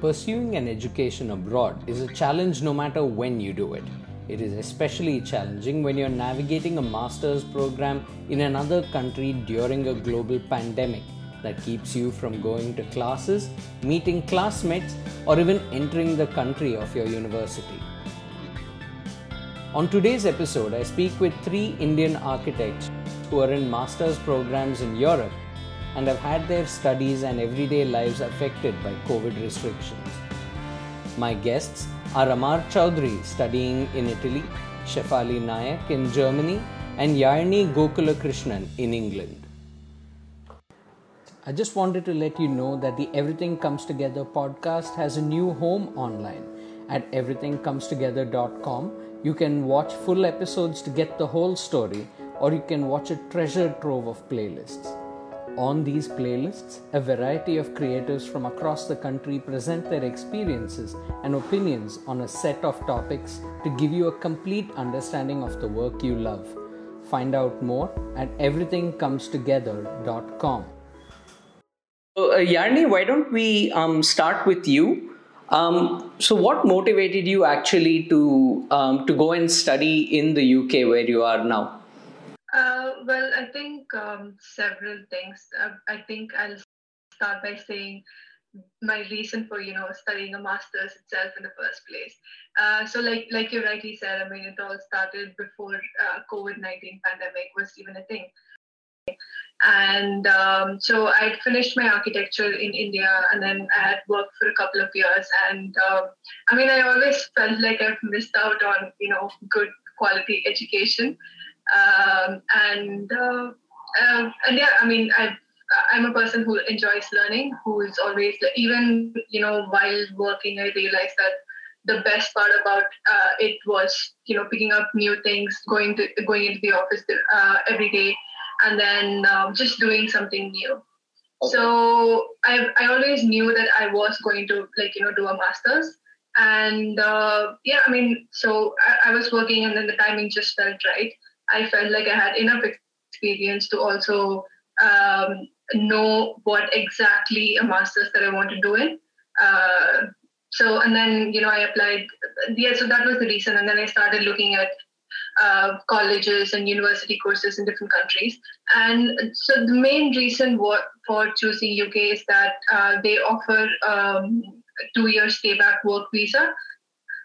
Pursuing an education abroad is a challenge no matter when you do it. It is especially challenging when you're navigating a master's program in another country during a global pandemic that keeps you from going to classes, meeting classmates, or even entering the country of your university. On today's episode, I speak with three Indian architects who are in master's programs in Europe and have had their studies and everyday lives affected by COVID restrictions. My guests are Amar Chaudhary studying in Italy, Shefali Nayak in Germany, and Yarni Gokulakrishnan in England. I just wanted to let you know that the Everything Comes Together podcast has a new home online at everythingcomestogether.com. You can watch full episodes to get the whole story, or you can watch a treasure trove of playlists. On these playlists, a variety of creators from across the country present their experiences and opinions on a set of topics to give you a complete understanding of the work you love. Find out more at everythingcomestogether.com. Uh, Yarni, why don't we um, start with you? Um, so, what motivated you actually to um, to go and study in the UK where you are now? Well, I think um, several things. Uh, I think I'll start by saying my reason for you know studying a master's itself in the first place. Uh, so, like like you rightly said, I mean, it all started before uh, COVID nineteen pandemic was even a thing. And um, so I'd finished my architecture in India, and then I had worked for a couple of years. And um, I mean, I always felt like I've missed out on you know good quality education um, and uh, uh, and yeah, I mean, I I'm a person who enjoys learning, who is always even you know while working, I realized that the best part about uh, it was you know picking up new things, going to going into the office uh, every day, and then um, just doing something new. Okay. So I I always knew that I was going to like you know do a master's, and uh, yeah, I mean, so I, I was working, and then the timing just felt right. I felt like I had enough experience to also um, know what exactly a master's that I want to do in. Uh, so, and then, you know, I applied. Yeah, so that was the reason. And then I started looking at uh, colleges and university courses in different countries. And so the main reason what, for choosing UK is that uh, they offer um, two-year stay-back work visa.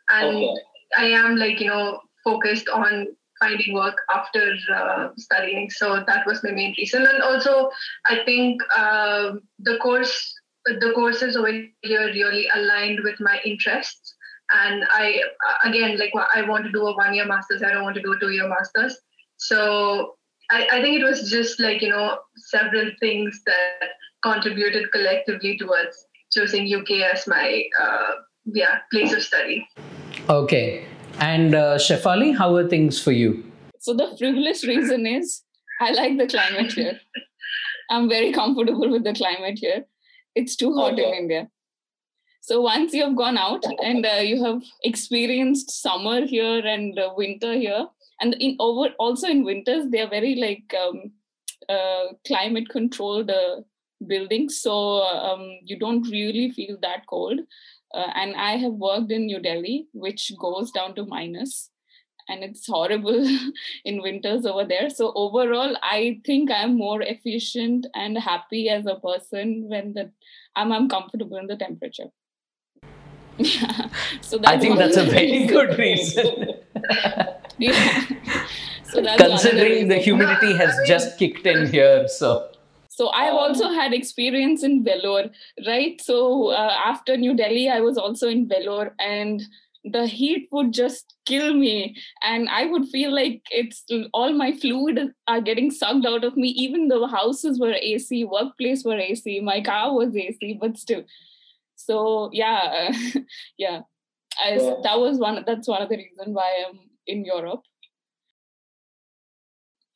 And okay. I am like, you know, focused on finding work after uh, studying. So that was my main reason. And also, I think uh, the course, the courses over here really aligned with my interests. And I, again, like I want to do a one-year master's. I don't want to do a two-year master's. So I, I think it was just like you know several things that contributed collectively towards choosing UK as my uh, yeah place of study. Okay, and uh, Shefali, how are things for you? So the frivolous reason is I like the climate here. I'm very comfortable with the climate here. It's too hot okay. in India. So once you have gone out and uh, you have experienced summer here and uh, winter here, and in over also in winters they are very like um, uh, climate controlled uh, buildings, so um, you don't really feel that cold. Uh, and I have worked in New Delhi, which goes down to minus, and it's horrible in winters over there. So overall, I think I'm more efficient and happy as a person when the I'm, I'm comfortable in the temperature. Yeah. So I think that's a very good reason. yeah. So considering the humidity has just kicked in here, so so I've also had experience in Vellore, right? So uh, after New Delhi, I was also in Vellore, and the heat would just kill me, and I would feel like it's all my fluid are getting sucked out of me. Even though houses were AC, workplace were AC, my car was AC, but still. So yeah, yeah, I, yeah. that was one. That's one of the reasons why I'm in Europe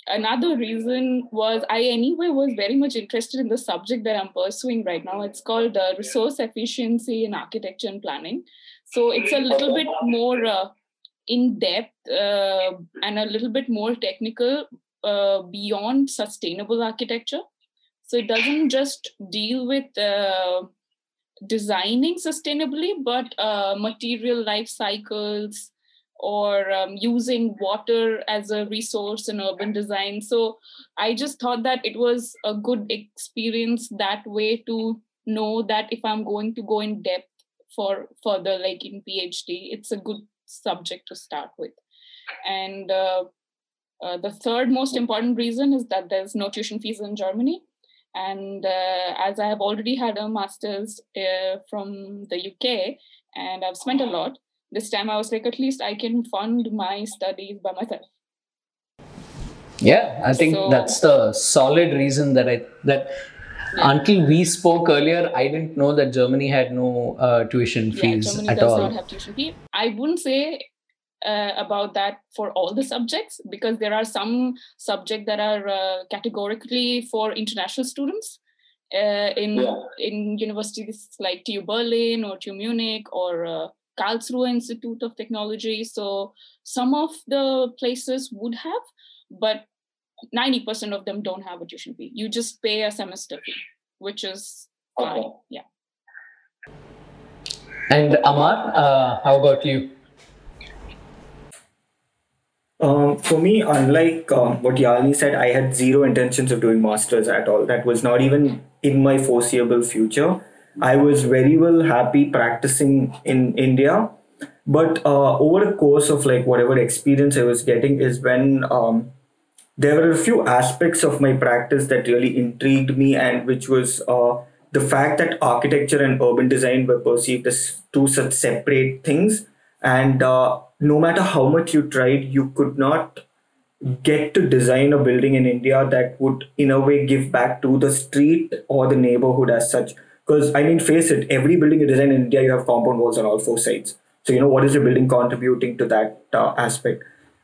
another reason was I anyway was very much interested in the subject that I'm pursuing right now. It's called uh, resource efficiency in architecture and planning. So it's a little bit more uh, in depth uh, and a little bit more technical uh, beyond sustainable architecture. So it doesn't just deal with uh, designing sustainably, but uh, material life cycles or um, using water as a resource in urban design. So I just thought that it was a good experience that way to know that if I'm going to go in depth for further, like in PhD, it's a good subject to start with. And uh, uh, the third most important reason is that there's no tuition fees in Germany. And uh, as I have already had a master's uh, from the UK and I've spent a lot, this time I was like, at least I can fund my studies by myself. Yeah, I think so, that's the solid reason that I that yeah. until we spoke earlier, I didn't know that Germany had no uh, tuition fees yeah, Germany at does all. not have tuition fee. I wouldn't say uh, about that for all the subjects because there are some subjects that are uh, categorically for international students uh, in yeah. in universities like TU Berlin or TU Munich or uh, Karlsruhe Institute of Technology. So some of the places would have, but 90% of them don't have a tuition fee. You just pay a semester fee, which is fine. Okay. Yeah. And Amar, uh, how about you? Um, for me, unlike um, what Yalini said, I had zero intentions of doing masters at all. That was not even in my foreseeable future. I was very well happy practicing in India, but uh, over the course of like whatever experience I was getting is when um, there were a few aspects of my practice that really intrigued me, and which was uh, the fact that architecture and urban design were perceived as two such separate things, and uh, no matter how much you tried, you could not get to design a building in India that would, in a way, give back to the street or the neighborhood as such. Because, I mean, face it, every building you design in India, you have compound walls on all four sides. So, you know, what is your building contributing to that uh, aspect?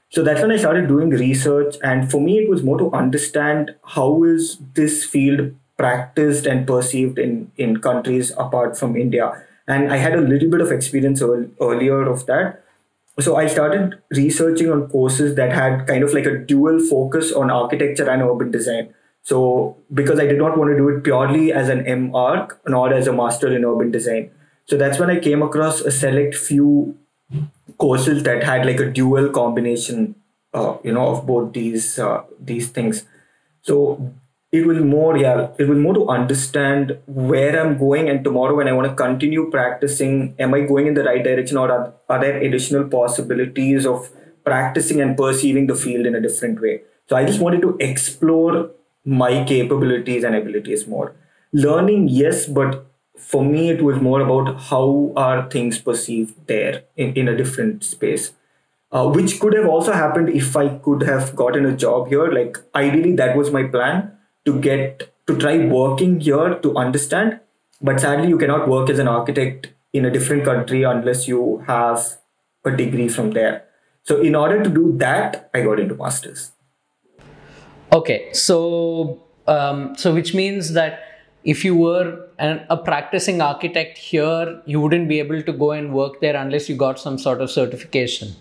So that's when I started doing research. And for me, it was more to understand how is this field practiced and perceived in, in countries apart from India. And I had a little bit of experience earlier of that so I started researching on courses that had kind of like a dual focus on architecture and urban design. So because I did not want to do it purely as an MArch nor as a master in urban design. So that's when I came across a select few courses that had like a dual combination, uh, you know, of both these uh, these things. So it will more yeah it will more to understand where i'm going and tomorrow when i want to continue practicing am i going in the right direction or are, are there additional possibilities of practicing and perceiving the field in a different way so i just wanted to explore my capabilities and abilities more. Learning yes but for me it was more about how are things perceived there in, in a different space uh, which could have also happened if i could have gotten a job here. Like ideally that was my plan to get to try working here to understand. But sadly you cannot work as an architect in a different country unless you have a degree from there. So in order to do that i got into masters okay so um, so which means that if you were an, a practicing architect here you wouldn't be able to go and work there unless you got some sort of certification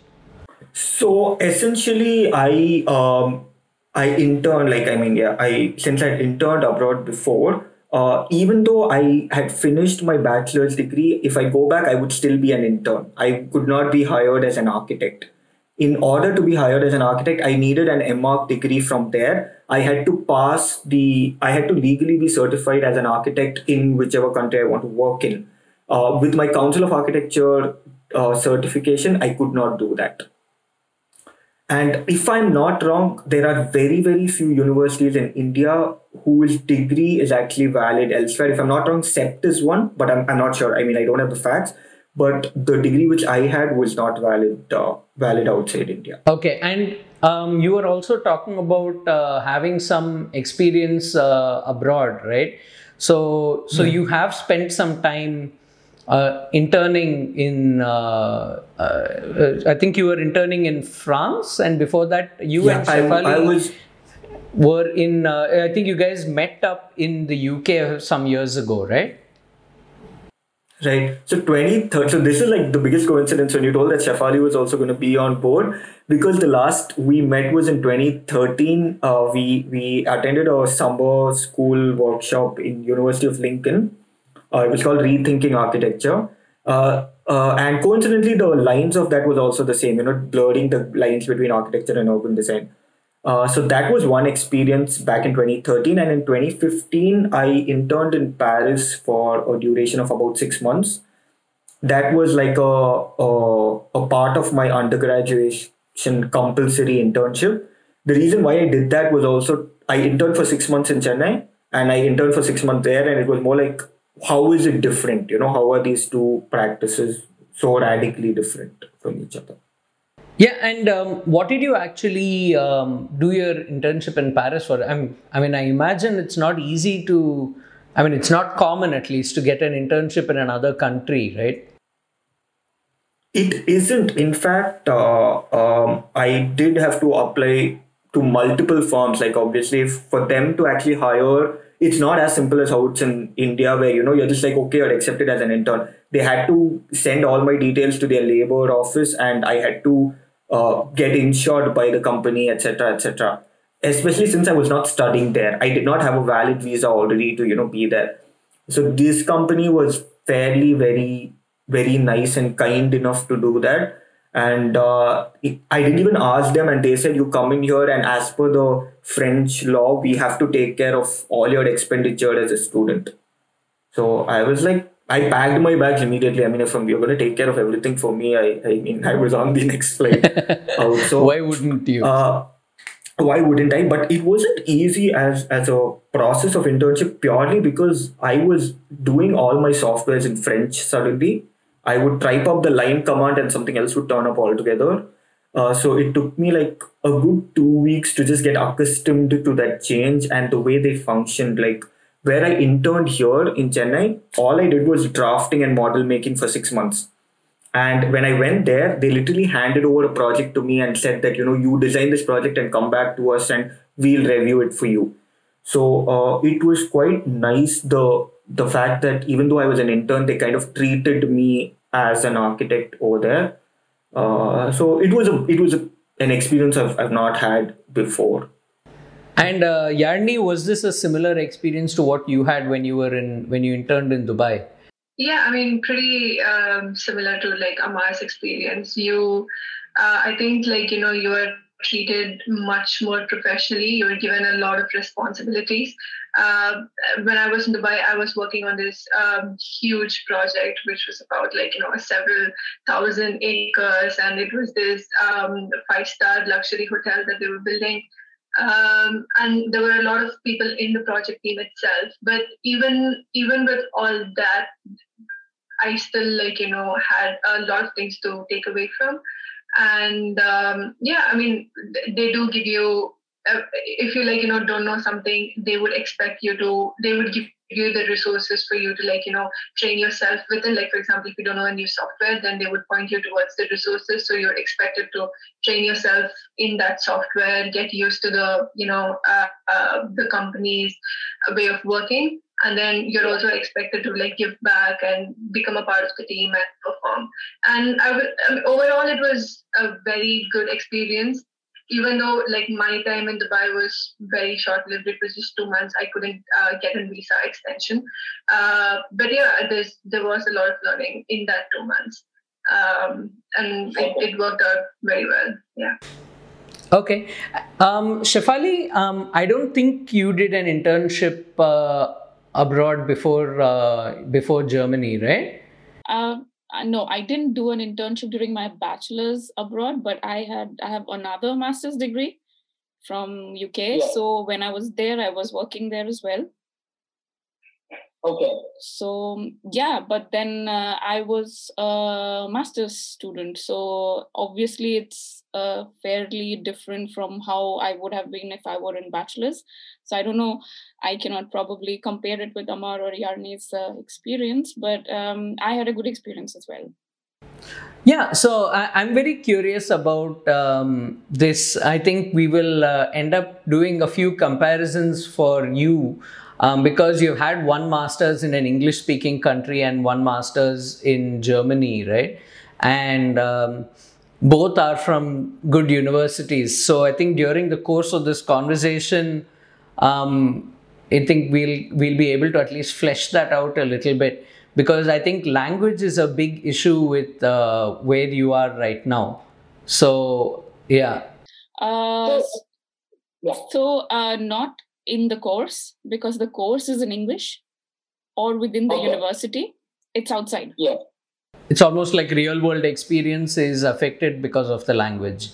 so essentially i um, I interned, like, I mean, yeah, I, since I interned abroad before, uh, even though I had finished my bachelor's degree, if I go back, I would still be an intern. I could not be hired as an architect. In order to be hired as an architect, I needed an MArch degree from there. I had to pass the, I had to legally be certified as an architect in whichever country I want to work in. Uh, with my Council of Architecture uh, certification, I could not do that. And if I'm not wrong, there are very, very few universities in India whose degree is actually valid elsewhere. If I'm not wrong, CEPT is one, but I'm, I'm not sure. I mean, I don't have the facts. But the degree which I had was not valid, uh, valid outside India. Okay, and um, you were also talking about uh, having some experience uh, abroad, right? So, so mm. you have spent some time uh, interning in uh, uh, I think you were interning in France and before that you yeah, and Shefali I, I was were in uh, I think you guys met up in the UK some years ago right Right. So 2013. So this is like the biggest coincidence when you told that Shefali was also going to be on board because the last we met was in 2013. Uh, we we attended a summer school workshop in University of Lincoln, Uh, it was called Rethinking Architecture. Uh, uh, and coincidentally, the lines of that was also the same, you know, blurring the lines between architecture and urban design. Uh, so that was one experience back in 2013. And in 2015, I interned in Paris for a duration of about six months. That was like a, a, a part of my undergraduate compulsory internship. The reason why I did that was also I interned for six months in Chennai and I interned for six months there, and it was more like, how is it different? You know, how are these two practices so radically different from each other? Yeah, and um, what did you actually um, do your internship in Paris for? I mean, I mean, I imagine it's not easy to. I mean, it's not common, at least, to get an internship in another country, right? It isn't. In fact, uh, um, I did have to apply to multiple firms. Like, obviously, for them to actually hire, it's not as simple as how it's in India, where you know you're just like, okay, you're accepted as an intern. They had to send all my details to their labor office, and I had to uh, get insured by the company, etc., etc. Especially since I was not studying there, I did not have a valid visa already to you know be there. So this company was fairly very very nice and kind enough to do that. And uh, I didn't even ask them, and they said, You come in here, and as per the French law, we have to take care of all your expenditure as a student. So I was like, I packed my bags immediately. I mean, if you're going to take care of everything for me, I, I mean, I was on the next flight out. So why wouldn't you? Uh, why wouldn't I? But it wasn't easy as as a process of internship purely because I was doing all my softwares in French suddenly, I would type up the line command and something else would turn up altogether. Uh, so it took me like a good two weeks to just get accustomed to that change and the way they functioned. Like where I interned here in Chennai, all I did was drafting and model making for six months. And when I went there, they literally handed over a project to me and said that, you know, you design this project and come back to us and we'll review it for you. So uh, it was quite nice the the fact that even though I was an intern, they kind of treated me as an architect over there. Uh, so it was a it was a, an experience I've, I've not had before. And uh, Yarni, was this a similar experience to what you had when you were in when you interned in Dubai? Yeah, I mean, pretty um, similar to like Amar's experience. You, uh, I think, like you know, you are treated much more professionally. You were given a lot of responsibilities. Uh, when I was in Dubai, I was working on this um, huge project, which was about like you know several thousand acres, and it was this um, five-star luxury hotel that they were building. Um, and there were a lot of people in the project team itself. But even even with all that, I still like you know had a lot of things to take away from and um, yeah i mean they do give you uh, if you like you know don't know something they would expect you to they would give you the resources for you to like you know train yourself within like for example if you don't know a new software then they would point you towards the resources. So you're expected to train yourself in that software get used to the you know uh, uh, the company's way of working. And then you're also expected to like give back and become a part of the team and perform. And I, w- mean, overall it was a very good experience even though like my time in dubai was very short lived it was just two months i couldn't uh, get a visa extension uh, but yeah there's, there was a lot of learning in that two months um, and it, it worked out very well yeah Okay. Um, Shefali, um, I don't think you did an internship uh, abroad before uh, before Germany, right? Uh, Uh, no, I didn't do an internship during my bachelor's abroad, but I had I have another master's degree from UK. Yeah. So when I was there, I was working there as well. Okay. So yeah, but then uh, I was a master's student, so obviously it's uh, fairly different from how I would have been if I were in bachelor's. So I don't know. I cannot probably compare it with Amar or Yarni's uh, experience, but um, I had a good experience as well. Yeah, so I, am very curious about um, this. I think we will uh, end up doing a few comparisons for you um, because you've had one master's in an English speaking country and one master's in Germany, right? And um, both are from good universities. So I think during the course of this conversation, um, I think we'll we'll be able to at least flesh that out a little bit because I think language is a big issue with uh, where you are right now. So yeah. Uh. So uh, not in the course because the course is in English, or within the okay. university. It's outside. Yeah. It's almost like real world experience is affected because of the language.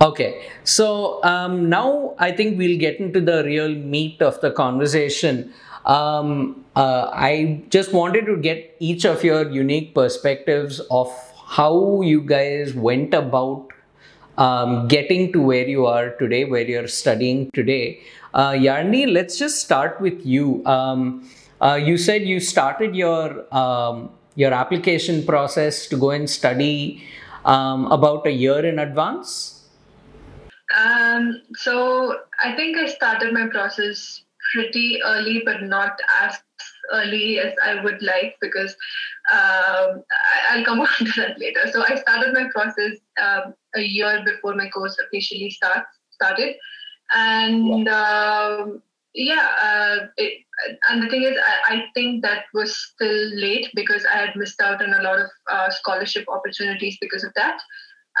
Okay, so um, now I think we'll get into the real meat of the conversation. Um, uh, I just wanted to get each of your unique perspectives of how you guys went about um, getting to where you are today, where you're studying today. Uh, Yarni, let's just start with you. Um, uh, you said you started your um, your application process to go and study um, about a year in advance. Um, so I think I started my process pretty early, but not as early as I would like because um, I, will come on to that later. So I started my process um, a year before my course officially starts started, and um, yeah, uh, it, and the thing is, I, I, think that was still late because I had missed out on a lot of uh, scholarship opportunities because of that.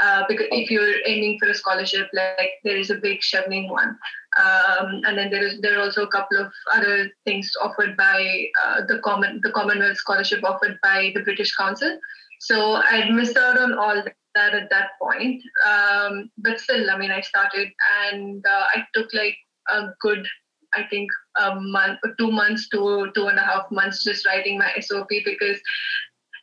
Uh, because if you're aiming for a scholarship, like there is a big Chevening one, um, and then there is there are also a couple of other things offered by uh, the common the Commonwealth scholarship offered by the British Council. So I'd missed out on all that at that point, um, but still, I mean, I started and uh, I took like a good I think a month, two months to two and a half months just writing my SOP because,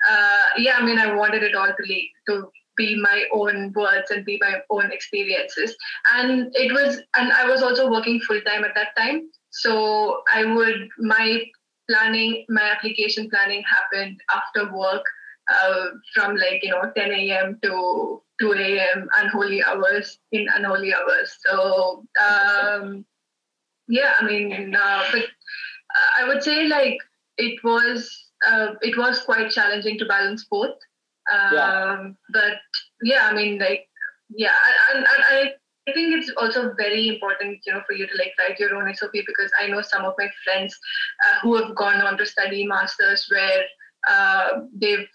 uh, yeah, I mean, I wanted it all to leak, to be my own words and be my own experiences. And it was, and I was also working full time at that time. So I would, my planning, my application planning happened after work uh, from like, you know, 10 a.m. to 2 a.m. unholy hours in unholy hours. So, um, yeah, I mean, uh, but I would say like it was, uh, it was quite challenging to balance both um, yeah. But yeah, I mean, like, yeah, and, I I think it's also very important, you know, for you to like write your own SOP because I know some of my friends uh, who have gone on to study masters where uh, they've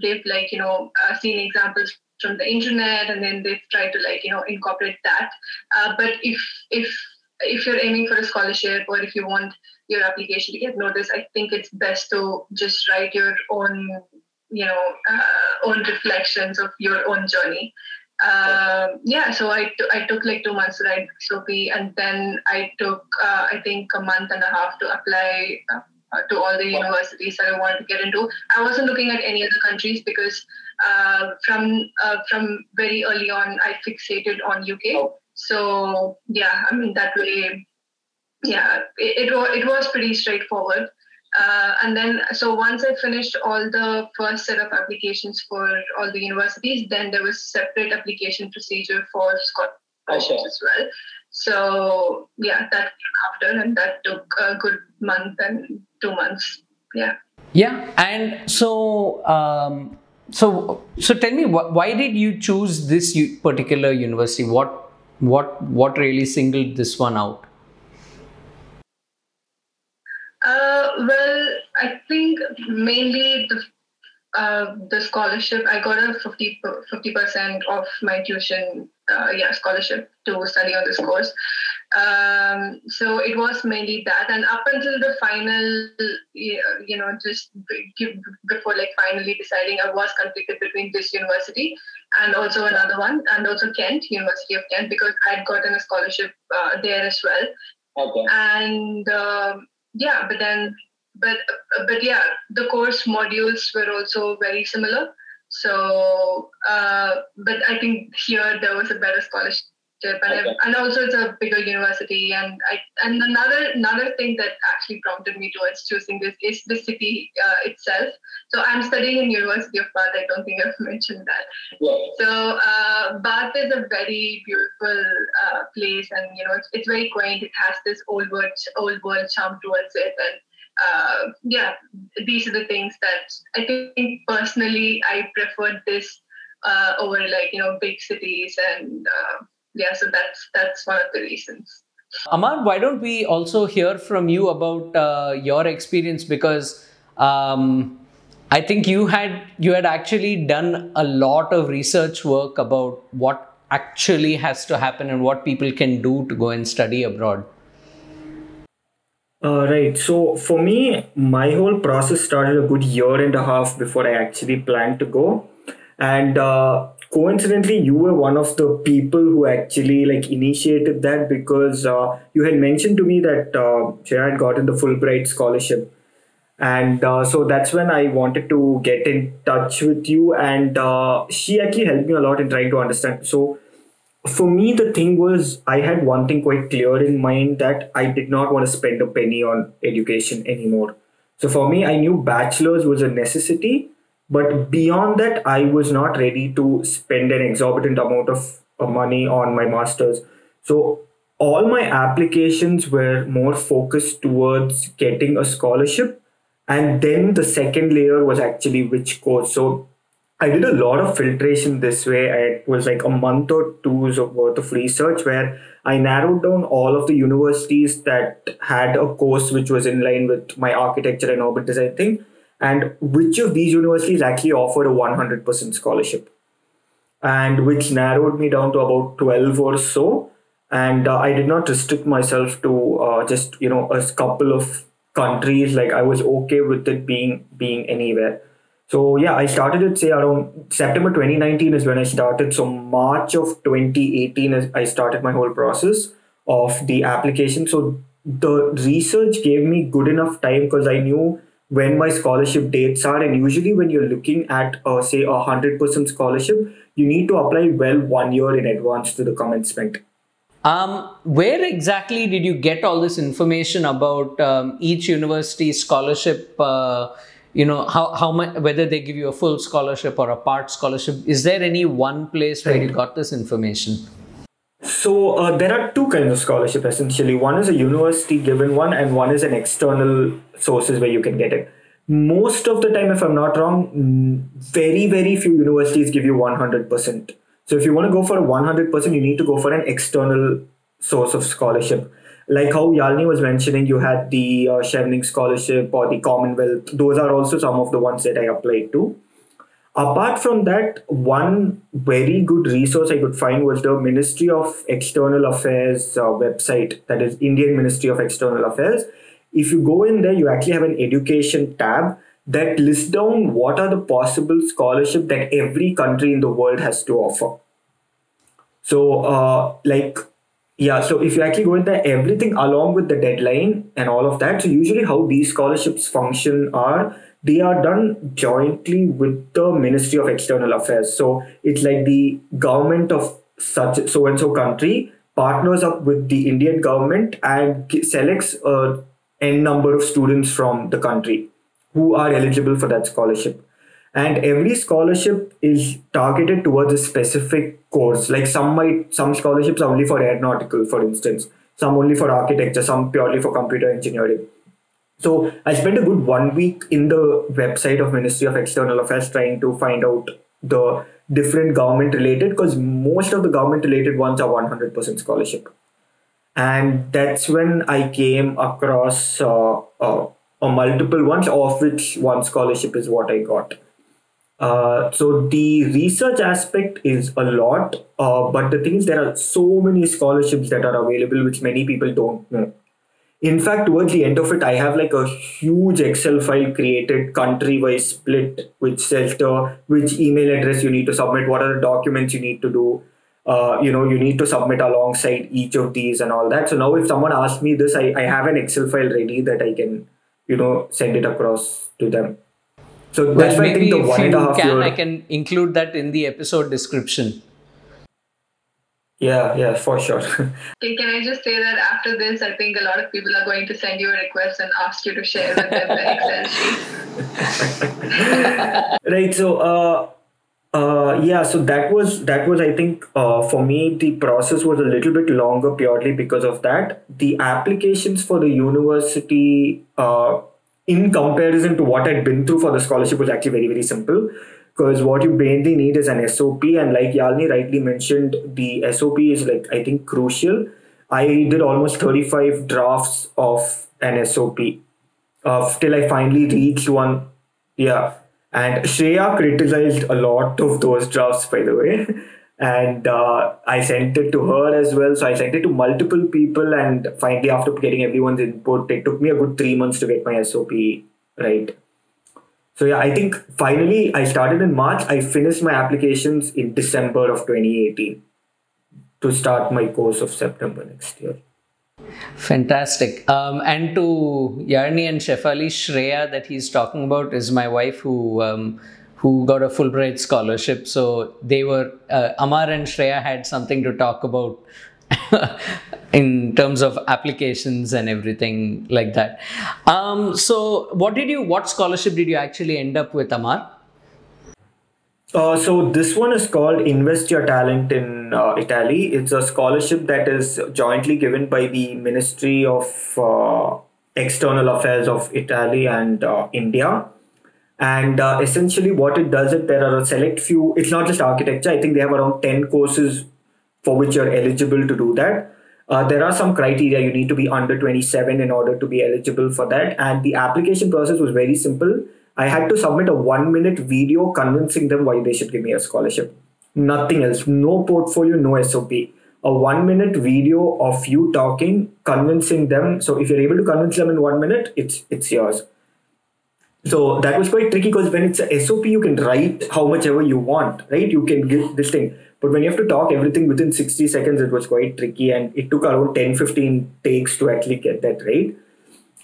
they've like you know uh, seen examples from the internet and then they've tried to like you know incorporate that. Uh, but if if if you're aiming for a scholarship or if you want your application to get noticed, I think it's best to just write your own you know uh, own reflections of your own journey um, yeah so I, t- I took like two months to write SOP and then I took uh, I think a month and a half to apply uh, to all the universities that I wanted to get into. I wasn't looking at any other countries because uh, from uh, from very early on I fixated on UK. Oh. So yeah, I mean that way, yeah, it, it, it was pretty straightforward. Uh, and then, so once I finished all the first set of applications for all the universities, then there was separate application procedure for scholarships okay. as well. So yeah, that after, and that took a good month and two months. Yeah. Yeah, and so um, so so tell me, wh- why did you choose this particular university? What what what really singled this one out? Uh, well, I think mainly the uh, the scholarship. I got a 50 percent of my tuition, uh, yeah, scholarship to study on this course. Um, so it was mainly that, and up until the final, you know, just before like finally deciding, I was conflicted between this university and also another one, and also Kent, University of Kent, because I'd gotten a scholarship uh, there as well. Okay. And um, yeah but then but but yeah the course modules were also very similar. So uh, but i think here there was a better scholarship and, okay. and also it's a bigger university and I and another another thing that actually prompted me towards choosing this is the city uh, itself. So I'm studying in University of Bath. I don't think I've mentioned that. Yeah. So uh, Bath is a very beautiful uh, place, and you know it's, it's very quaint. It has this old world old world charm towards it, and uh, yeah, these are the things that I think personally I preferred this uh, over like you know big cities and uh, yeah, so that's that's one of the reasons. Amar, why don't we also hear from you about uh, your experience because um, I think you had you had actually done a lot of research work about what actually has to happen and what people can do to go and study abroad. Uh, right. So for me, my whole process started a good year and a half before I actually planned to go. And uh, coincidentally, you were one of the people who actually like initiated that because uh, you had mentioned to me that uh, had gotten the Fulbright scholarship. And uh, so that's when I wanted to get in touch with you. And uh, she actually helped me a lot in trying to understand. So for me the thing was i had one thing quite clear in mind that i did not want to spend a penny on education anymore so for me i knew bachelor's was a necessity but beyond that i was not ready to spend an exorbitant amount of, money on my masters. So all my applications were more focused towards getting a scholarship. And then the second layer was actually which course. So I did a lot of filtration this way. It was like a month or two's worth of research where I narrowed down all of the universities that had a course which was in line with my architecture and urban design thing, and which of these universities actually offered a 100% scholarship, and which narrowed me down to about 12 or so. And uh, I did not restrict myself to uh, just you know a couple of countries. Like I was okay with it being being anywhere so yeah, I started it say around September 2019 is when I started. So March of 2018 is I started my whole process of the application. So the research gave me good enough time because I knew when my scholarship dates are and usually when you're looking at uh, say a 100% scholarship you need to apply well one year in advance to the commencement um, where exactly did you get all this information about um, each university scholarship uh, you know how, how much whether they give you a full scholarship or a part scholarship? Is there any one place where you got this information so uh, there are two kinds of scholarship essentially one is a university given one and one is an external sources where you can get it most of the time if i'm not wrong very very few universities give you 100% so if you want to go for a 100% you need to go for an external source of scholarship like how Yalni was mentioning, you had the uh, Chevening Scholarship or the Commonwealth. Those are also some of the ones that I applied to. Apart from that, one very good resource I could find was the Ministry of External Affairs uh, website, that is Indian Ministry of External Affairs. If you go in there, you actually have an education tab that lists down what are the possible scholarship that every country in the world has to offer. So, uh, like yeah, so if you actually go in there, everything along with the deadline and all of that, so usually how these scholarships function are they are done jointly with the Ministry of External Affairs. So it's like the government of such so and so country partners up with the Indian government and selects a n number of students from the country who are eligible for that scholarship. And every scholarship is targeted towards a specific course. Like some might some scholarships are only for aeronautical for instance. Some only for architecture some purely for computer engineering so i spent a good one week in the website of ministry of external affairs trying to find out the different government related because most of the government related ones are 100% scholarship and that's when i came across uh, uh, multiple ones of which one scholarship is what i got uh, so the research aspect is a lot, uh, but the thing is there are so many scholarships that are available which many people don't know. In fact, towards the end of it, I have like a huge Excel file created country-wise split, which says the which email address you need to submit, what are the documents you need to do. Uh, you know, you need to submit alongside each of these and all that. So now, if someone asks me this, I, I have an Excel file ready that I can, you know, send it across to them. So that's well, why I think the one and a half can, year. I can include that in the episode description. Yeah, yeah, for sure. okay, can I just say that after this, I think a lot of people are going to send you a request and ask you to share with them the Excel sheet. right. So, uh, uh, yeah. So that was that was I think uh, for me the process was a little bit longer purely because of that. The applications for the university. Uh, in comparison to what I'd been through for the scholarship was actually very, very simple. Because what you mainly need is an SOP, and like Yalni rightly mentioned, the SOP is like I think crucial. I did almost 35 drafts of an SOP uh, till I finally reached one. Yeah. And Shreya criticized a lot of those drafts, by the way. and uh, I sent it to her as well. So I sent it to multiple people, and finally, after getting everyone's input, it took me a good three months to get my SOP right. So yeah, I think finally I started in March. I finished my applications in December of 2018 to start my course of September next year. Fantastic. Um, and to Yarni and Shefali, Shreya that he's talking about is my wife who um, who got a Fulbright scholarship. So they were uh, Amar and Shreya had something to talk about in terms of applications and everything like that. Um, so what did you? What scholarship did you actually end up with, Amar? Uh, so this one is called Invest Your Talent in uh, Italy. It's a scholarship that is jointly given by the Ministry of uh, External Affairs of Italy and uh, India. And uh, essentially, what it does is there are a select few. It's not just architecture. I think they have around ten courses for which you're eligible to do that. Uh, there are some criteria. You need to be under 27 in order to be eligible for that. And the application process was very simple I had to submit a one minute video convincing them why they should give me a scholarship. Nothing else. No portfolio, no SOP. A one minute video of you talking, convincing them. So if you're able to convince them in one minute, it's it's yours. So that was quite tricky because when it's a SOP, you can write how much ever you want, right? You can give this thing. But when you have to talk everything within 60 seconds, it was quite tricky and it took around 10 15 takes to actually get that right.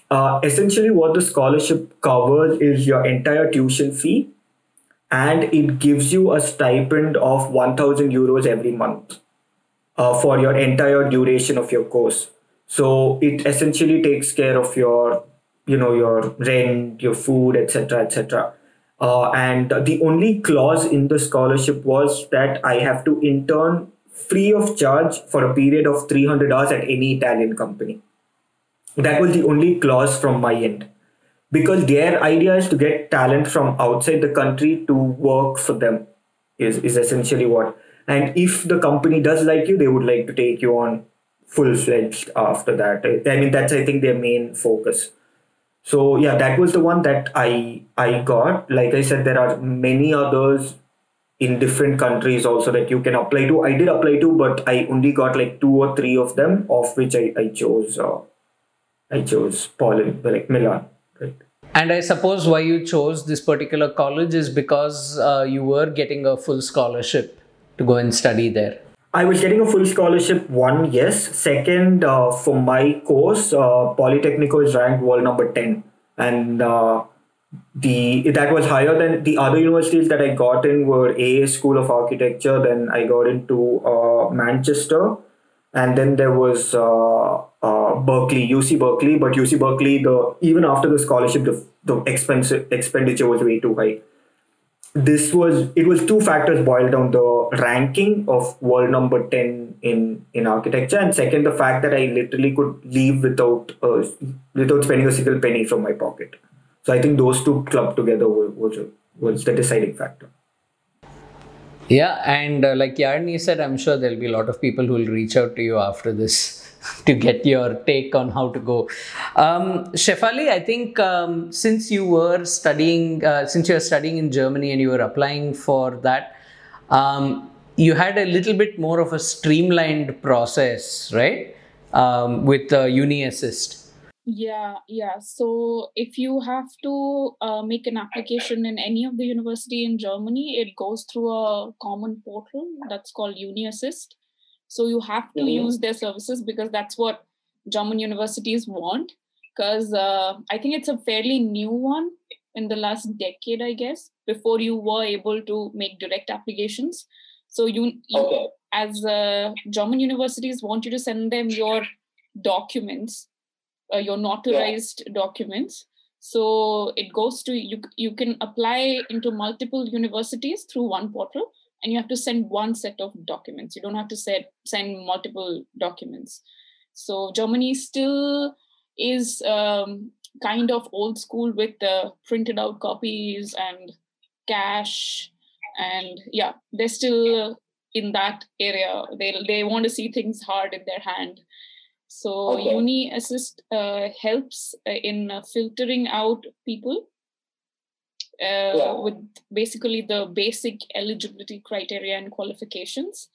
Uh, essentially, what the scholarship covers is your entire tuition fee, and it gives you a stipend of 1000 euros every month uh, for your entire duration of your course. So it essentially takes care of your, you know, your rent, your food, etc., etc. Uh, and the only clause in the scholarship was that I have to intern free of charge for a period of 300 hours at any Italian company. That was the only clause from my end. Because their idea is to get talent from outside the country to work for them, is, is essentially what. And if the company does like you, they would like to take you on full fledged after that. I mean, that's, I think, their main focus. So, yeah, that was the one that I I got. Like I said, there are many others in different countries also that you can apply to. I did apply to, but I only got like two or three of them, of which I, I chose uh, I chose Polimi, like Milan, right? And I suppose why you chose this particular college is because uh, you were getting a full scholarship to go and study there. I was getting a full scholarship. One, yes. Second, uh, for my course, uh, Politecnico is ranked world number ten, and uh, the that was higher than the other universities that I got in were AA School of Architecture. Then I got into uh, Manchester, and then there was uh, uh, Berkeley, UC Berkeley, but UC Berkeley, the even after the scholarship, the, the expense expenditure was way too high. This was it was two factors boiled down the ranking of world number ten in in architecture, and second the fact that I literally could leave without uh, without spending a single penny from my pocket. So I think those two clubbed together was was, was the deciding factor. Yeah, and uh, like Yarni said, I'm sure there'll be a lot of people who will reach out to you after this to get your take on how to go. Um, Shefali, I think um, since you were studying, uh, since you were studying in Germany and you were applying for that, um, you had a little bit more of a streamlined process, right? Um, with uh, Uni Assist. Yeah, yeah. So if you have to uh, make an application in any of the university in Germany, it goes through a common portal that's called UniAssist. So you have to mm-hmm. use their services because that's what German universities want. Because uh, I think it's a fairly new one in the last decade, I guess, before you were able to make direct applications. So you, you as uh, German universities want you to send them your documents uh, your notarized yeah. documents so it goes to you you can apply into multiple universities through one portal and you have to send one set of documents. You don't have to send send multiple documents. So germany still is um, kind of old school with the printed out copies and cash and yeah they're still in that area. They they want to see things hard in their hand. So Okay. Uni Assist uh, helps uh, in filtering out people uh, Yeah. with basically the basic eligibility criteria and qualifications.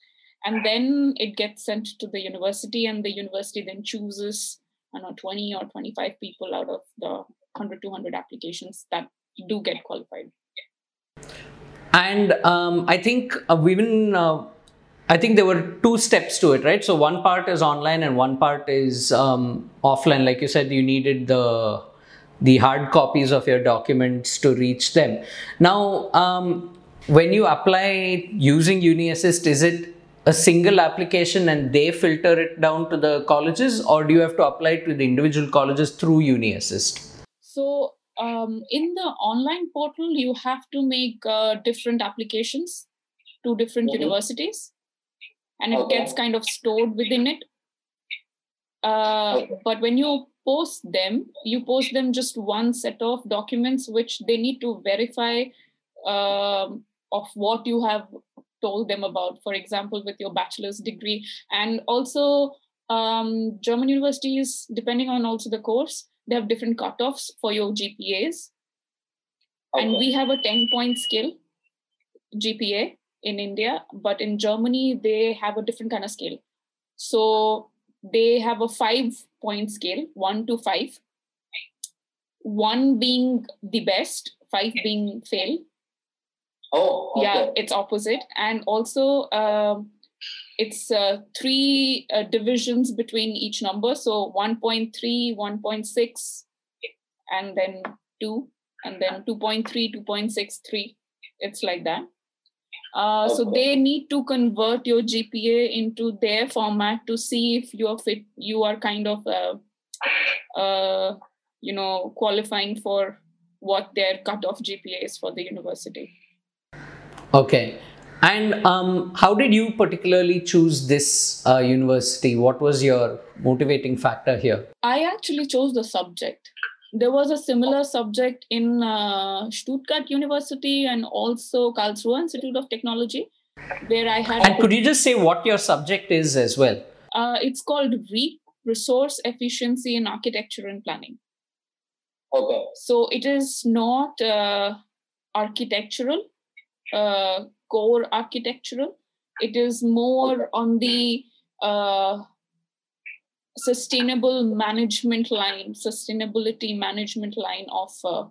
And then it gets sent to the university, and the university then chooses, I don't know, 20 or 25 people out of the 100, 200 applications that do get qualified. And um, I think uh, we've been, uh, I think there were two steps to it, right? So one part is online and one part is um, offline. Like you said, you needed the the hard copies of your documents to reach them. Now, um, when you apply using UniAssist, is it a single application and they filter it down to the colleges, or do you have to apply to the individual colleges through UniAssist? So um, in the online portal, you have to make uh, different applications to different Mhm. universities, and it Okay. gets kind of stored within it. Uh, Okay. But when you post them, you post them just one set of documents which they need to verify um, of what you have told them about. For example, with your bachelor's degree, and also um, German universities, depending on also the course, they have different cutoffs for your GPAs. And we have a 10 point scale GPA in India, but in Germany, they have a different kind of scale. So they have a five point scale, one to five, one being the best, five being fail. Oh, okay. Yeah, it's opposite. And also, um, it's uh, three uh, divisions between each number. So 1.3, 1.6, and then 2, and then 2.3, 2.63. It's like that. Uh, So they need to convert your GPA into their format to see if you are fit. You are kind of, uh, uh, you know, qualifying for what their cutoff GPA is for the university. Okay. And um, how did you particularly choose this uh, university? What was your motivating factor here? I actually chose the subject. There was a similar subject in uh, Stuttgart University and also Karlsruhe Institute of Technology, where I had. And could you just say what your subject is as well? uh, it's called REAP, Resource Efficiency in Architecture and Planning. Okay. So it is not uh, architectural, uh, core architectural. It is more on the uh, sustainable management line, sustainability management line of uh,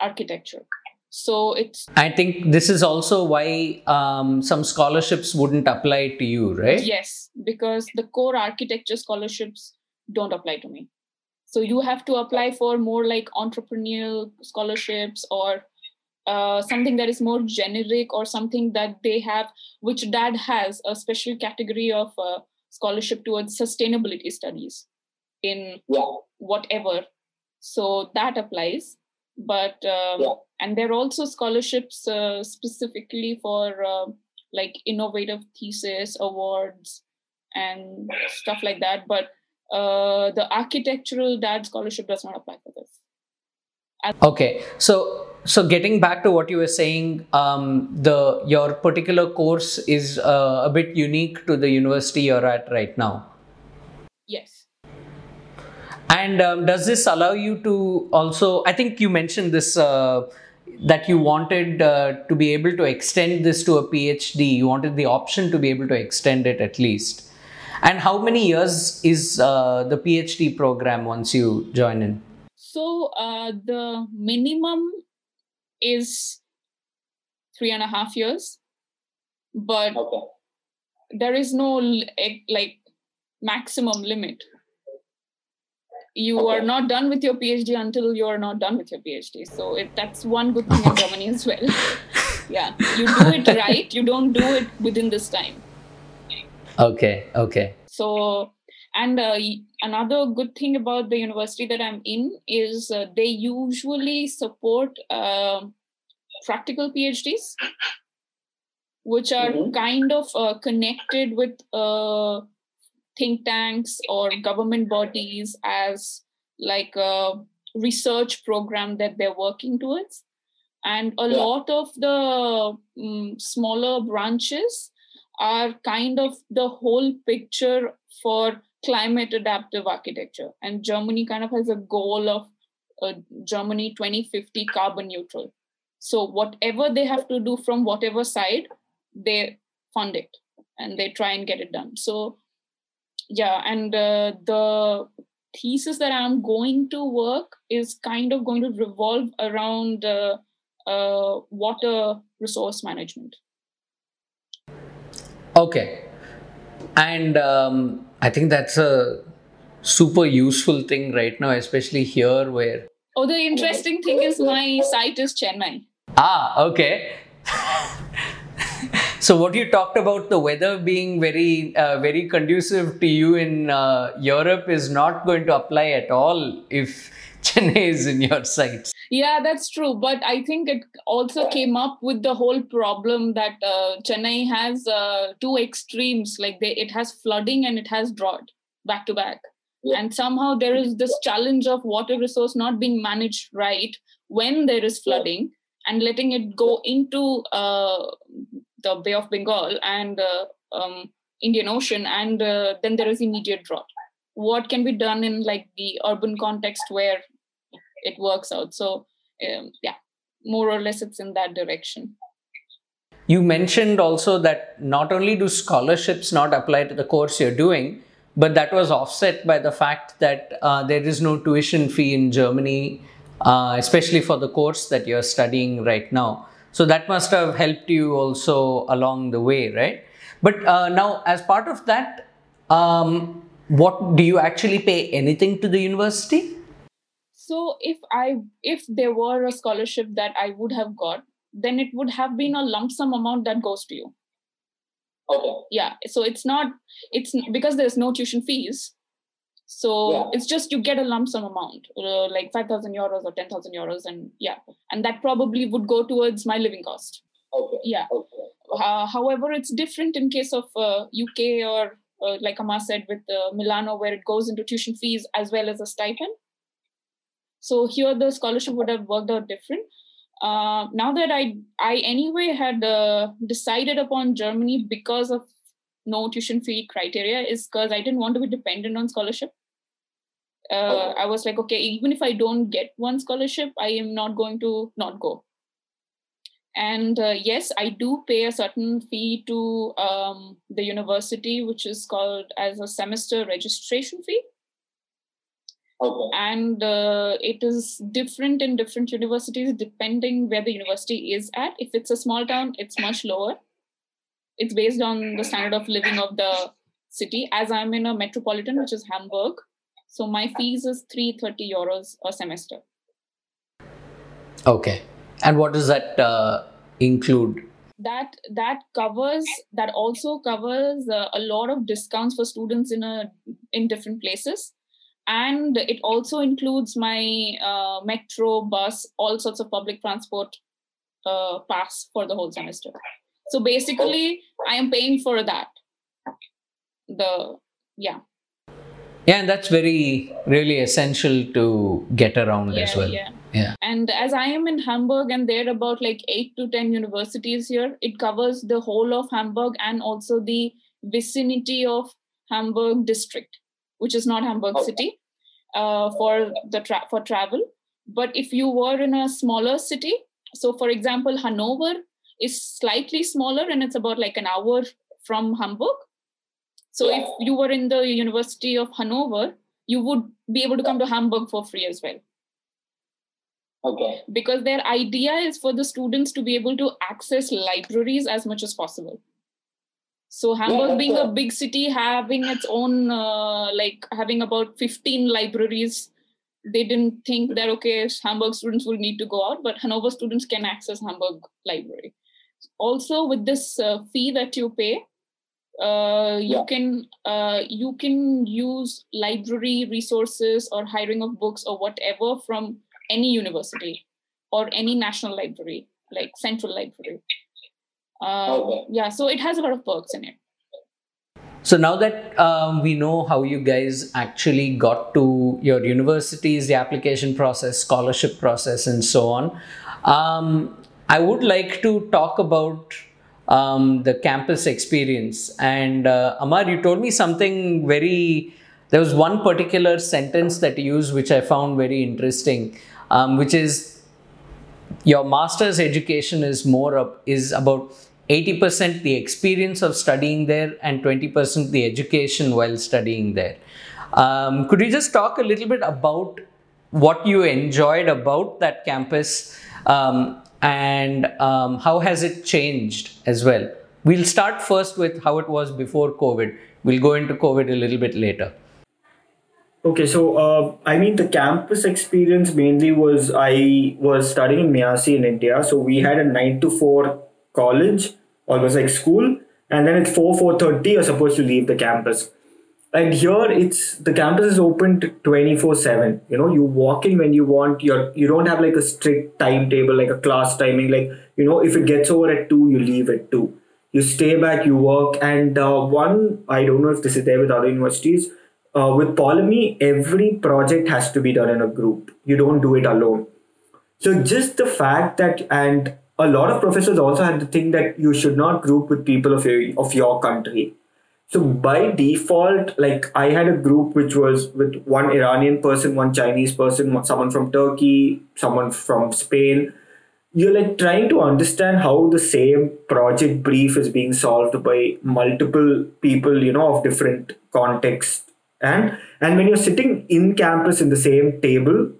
architecture. So it's I think this is also why um, some scholarships wouldn't apply to you, right? yes, because the core architecture scholarships don't apply to me. So you have to apply for more like entrepreneurial scholarships or uh, something that is more generic or something that they have, which DAAD has a special category of uh, scholarship towards sustainability studies in Yeah. whatever. So that applies. But um, Yeah. and there are also scholarships uh, specifically for uh, like innovative thesis awards and stuff like that. But uh, the architectural DAAD scholarship does not apply for this. Okay, so so getting back to what you were saying, um, the your particular course is uh, a bit unique to the university you're at right now. Yes. And um, does this allow you to also? I think you mentioned this uh, that you wanted uh, to be able to extend this to a PhD. You wanted the option to be able to extend it at least. And how many years is uh, the PhD program once you join in? So uh, the minimum is three and a half years, but Okay. there is no like maximum limit. You are not done with your PhD until you are not done with your PhD. So it, that's one good thing in Germany as well. yeah, you do it right. You don't do it within this time. Okay, okay. So, and uh, another good thing about the university that I'm in is uh, they usually support um practical PhDs, which are Mhm. kind of uh, connected with uh, think tanks or government bodies as like a research program that they're working towards. And a Yeah. lot of the mm, smaller branches are kind of the whole picture for climate adaptive architecture. And Germany kind of has a goal of uh, Germany 2050 carbon neutral. So whatever they have to do from whatever side, they fund it and they try and get it done. So yeah, and uh, the thesis that I'm going to work is kind of going to revolve around uh, uh, water resource management. Okay. And um, I think that's a super useful thing right now, especially here where. Oh, the interesting thing is my site is Chennai. Ah, okay. so what you talked about the weather being very uh, very conducive to you in uh, Europe is not going to apply at all if Chennai is in your sights. Yeah, that's true. But I think it also came up with the whole problem that uh, Chennai has uh, two extremes. Like they, it has flooding and it has drought back to back. And somehow there is this challenge of water resource not being managed right when there is flooding and letting it go into uh, the Bay of Bengal and uh, um, Indian Ocean, and uh, then there is immediate drought. What can be done in like the urban context where it works out? So um, yeah, more or less it's in that direction. You mentioned also that not only do scholarships not apply to the course you're doing, but that was offset by the fact that uh, there is no tuition fee in Germany, uh, especially for the course that you're studying right now. So that must have helped you also along the way, right? But uh, now, as part of that, um, what do you actually pay anything to the university? So if I if there were a scholarship that I would have got, then it would have been a lump sum amount that goes to you. Okay. Yeah. So it's not it's because there's no tuition fees. So Yeah. it's just you get a lump sum amount, uh, like five thousand euros or ten thousand euros, and yeah, and that probably would go towards my living cost. Okay. Yeah. Okay. Uh, however, it's different in case of uh, UK or uh, like Amar said with uh, Milano, where it goes into tuition fees as well as a stipend. So here the scholarship would have worked out different. Uh, now that I I anyway had uh, decided upon Germany because of no tuition fee criteria is because I didn't want to be dependent on scholarship. Uh, Okay. I was like, okay, even if I don't get one scholarship, I am not going to not go. And uh, yes, I do pay a certain fee to um, the university, which is called as a semester registration fee Okay. and uh, it is different in different universities depending where the university is at if it's a small town it's much lower it's based on the standard of living of the city as i'm in a metropolitan which is hamburg so my fees is 330 euros a semester Okay. And what does that uh, include? that that covers that also covers uh, a lot of discounts for students in a in different places and it also includes my uh, metro bus all sorts of public transport uh, pass for the whole semester. So basically i am paying for that. The yeah. Yeah, and that's very, really essential to get around as well. yeah. Yeah. and as i am in hamburg and there are about like 8 to 10 universities here it covers the whole of hamburg and also the vicinity of hamburg district which is not hamburg Okay. city uh, for the tra- for travel but if you were in a smaller city so for example hanover is slightly smaller and it's about like an hour from hamburg so Yeah. if you were in the university of hanover you would be able to come to hamburg for free as well Okay. because their idea is for the students to be able to access libraries as much as possible so hamburg being a a- big city having its own uh, like having about 15 libraries they didn't think that okay hamburg students will need to go out but hanover students can access hamburg library. Also with this uh, fee that you pay uh, you Yeah. can uh, you can use library resources or hiring of books or whatever from any university or any national library like central library uh, Okay. yeah so it has a lot of perks in it So now that um, we know how you guys actually got to your universities, the application process, scholarship process, and so on, um, I would like to talk about um, the campus experience. And uh, Amar, you told me something very there was one particular sentence that you used which I found very interesting, um, which is your master's education is more up, is about 80% the experience of studying there and 20% the education while studying there. Um, could you just talk a little bit about what you enjoyed about that campus um, and um, how has it changed as well? We'll start first with how it was before COVID. We'll go into COVID a little bit later. Okay, so uh, I mean the campus experience mainly was I was studying in MEASI in India, so we had a nine to four college, almost like school, and then at four four thirty you're supposed to leave the campus. And here it's the campus is open twenty four seven. You know, you walk in when you want. You're you don't have like a strict timetable like a class timing. Like you know, if it gets over at two, you leave at two. You stay back, you work, and uh, one I don't know if this is there with other universities uh, with Polimi, every project has to be done in a group. You don't do it alone. So just the fact that, and a lot of professors also had to think that you should not group with people of your, of your country. So by default, like I had a group which was with one Iranian person, one Chinese person, someone from Turkey, someone from Spain. You're like trying to understand how the same project brief is being solved by multiple people, you know, of different contexts and and when you're sitting in campus in the same table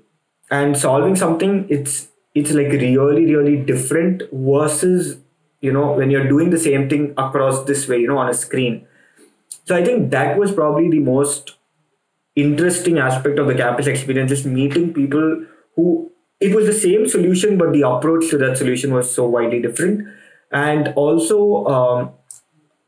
and solving something it's it's like really really different versus you know when you're doing the same thing across this way you know on a screen so i think that was probably the most interesting aspect of the campus experience just meeting people who it was the same solution but the approach to that solution was so widely different and also um,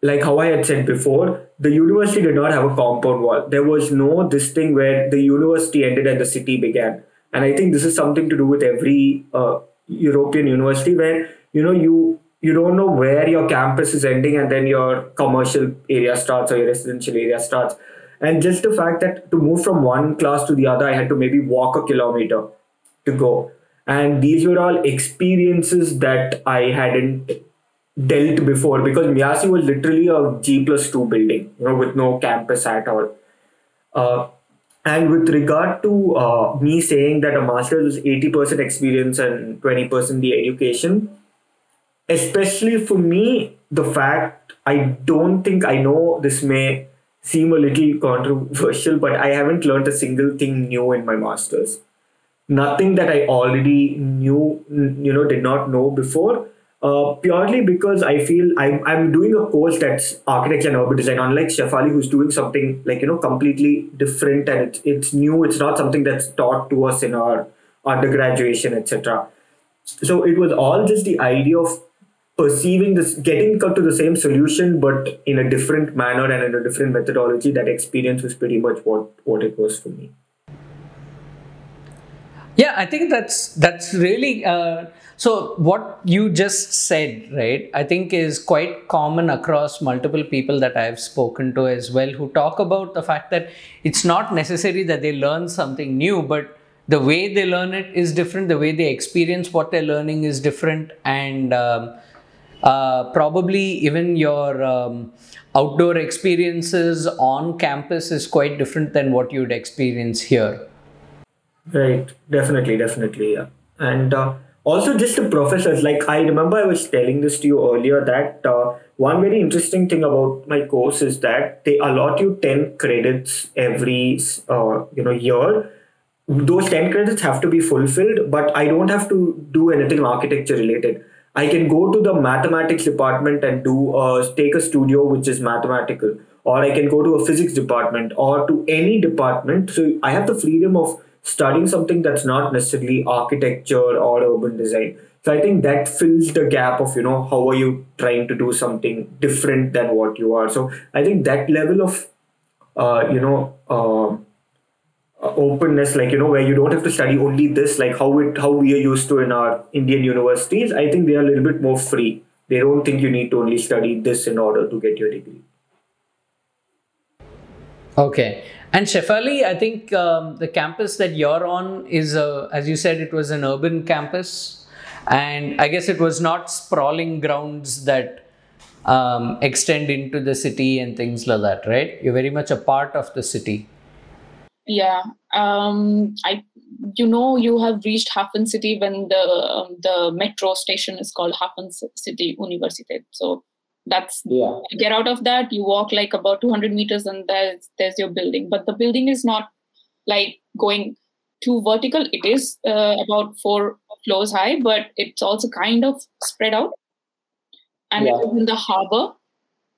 like how I had said before, the university did not have a compound wall. There was no this thing where the university ended and the city began. And I think this is something to do with every uh, European university where you know you you don't know where your campus is ending and then your commercial area starts or your residential area starts. And just the fact that to move from one class to the other, I had to maybe walk a kilometer to go. And these were all experiences that I hadn't dealt before because MEASI was literally a G plus two building, you know, with no campus at all. Uh, and with regard to uh, me saying that a master's is 80% experience and 20% the education, especially for me, the fact I don't think I know this may seem a little controversial, but I haven't learned a single thing new in my master's. Nothing that I already knew, you know, did not know before uh, purely because I feel I'm, I'm doing a course that's architecture and urban design, unlike Shefali, who's doing something like, you know, completely different and it's, it's new. It's not something that's taught to us in our undergraduation, etc. So it was all just the idea of perceiving this, getting to the same solution, but in a different manner and in a different methodology. That experience was pretty much what, what it was for me. Yeah, I think that's that's really uh, so. What you just said, right? I think is quite common across multiple people that I've spoken to as well, who talk about the fact that it's not necessary that they learn something new, but the way they learn it is different. The way they experience what they're learning is different, and um, uh, probably even your um, outdoor experiences on campus is quite different than what you'd experience here. Right, definitely, definitely, yeah. And uh, also, just the professors, like I remember I was telling this to you earlier that uh, one very interesting thing about my course is that they allot you 10 credits every uh, you know year. Those 10 credits have to be fulfilled, but I don't have to do anything architecture related. I can go to the mathematics department and do uh, take a studio which is mathematical, or I can go to a physics department or to any department. So I have the freedom of studying something that's not necessarily architecture or urban design. So I think that fills the gap of, you know, how are you trying to do something different than what you are. So I think that level of, uh, you know, uh, openness, like, you know, where you don't have to study only this, like how it, how we are used to in our Indian universities, I think they are a little bit more free. They don't think you need to only study this in order to get your degree. Okay. And Shefali, I think um, the campus that you're on is, a, as you said, it was an urban campus. And I guess it was not sprawling grounds that um, extend into the city and things like that, right? You're very much a part of the city. Yeah, um, I you know you have reached Hafen City when the um, the metro station is called Hafen City University. So that's yeah. You get out of that, you walk like about 200 meters, and there's there's your building. But the building is not like going too vertical. It is uh, about four floors high, but it's also kind of spread out, and Yeah. in the harbor.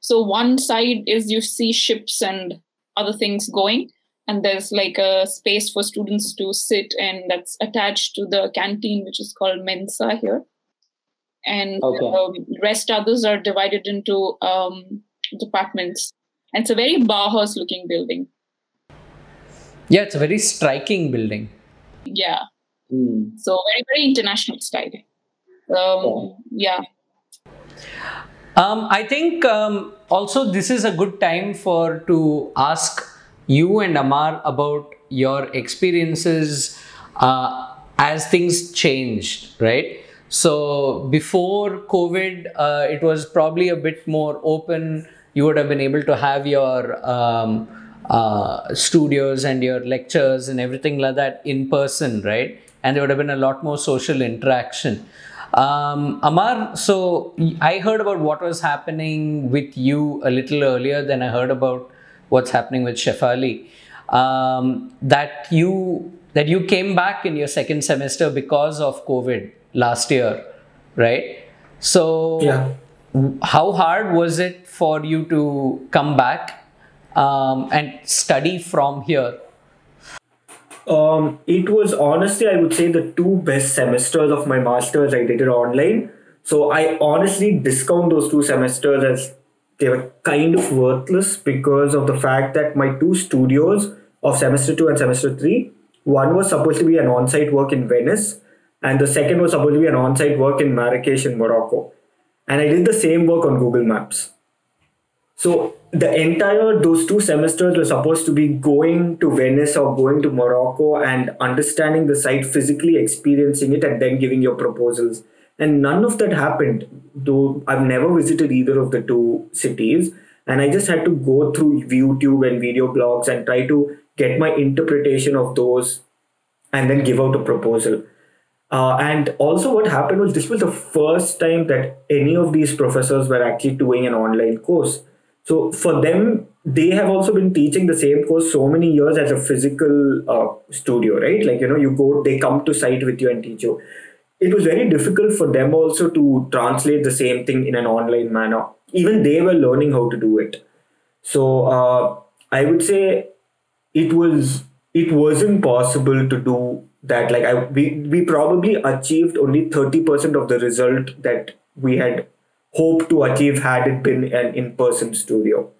So one side is you see ships and other things going, and there's like a space for students to sit, and that's attached to the canteen, which is called Mensa here. And Okay. um, rest others are divided into um, departments. And it's a very Bauhaus looking building. Yeah, it's a very striking building. Yeah. Mm. So very, very international style. Um, yeah. Um, I think um, also this is a good time for to ask you and Amar about your experiences uh, as things changed, right? So before COVID, uh, it was probably a bit more open. You would have been able to have your um, uh, studios and your lectures and everything like that in person, right? And there would have been a lot more social interaction. Um, Amar, so I heard about what was happening with you a little earlier than I heard about what's happening with Shefali. Um, that you that you came back in your second semester because of COVID last year, right? So Yeah. how hard was it for you to come back um, and study from here? Um, it was honestly, I would say, the two best semesters of my master's. I did it online. So I honestly discount those two semesters as they were kind of worthless because of the fact that my two studios of semester two and semester three, one was supposed to be an on site work in Venice, and the second was supposed to be an on site work in Marrakesh in Morocco. And I did the same work on Google Maps. So the entire those two semesters were supposed to be going to Venice or going to Morocco and understanding the site physically, experiencing it, and then giving your proposals. And none of that happened. Though I've never visited either of the two cities, and I just had to go through YouTube and video blogs and try to get my interpretation of those, and then give out a proposal. Uh, and also, what happened was this was the first time that any of these professors were actually doing an online course. So for them, they have also been teaching the same course so many years as a physical uh, studio, right? Like, you know, you go, they come to site with you and teach you. It was very difficult for them also to translate the same thing in an online manner. Even they were learning how to do it. So uh, I would say it was it wasn't possible to do that like i we, we probably achieved only 30% of the result that we had hoped to achieve had it been an in-person studio.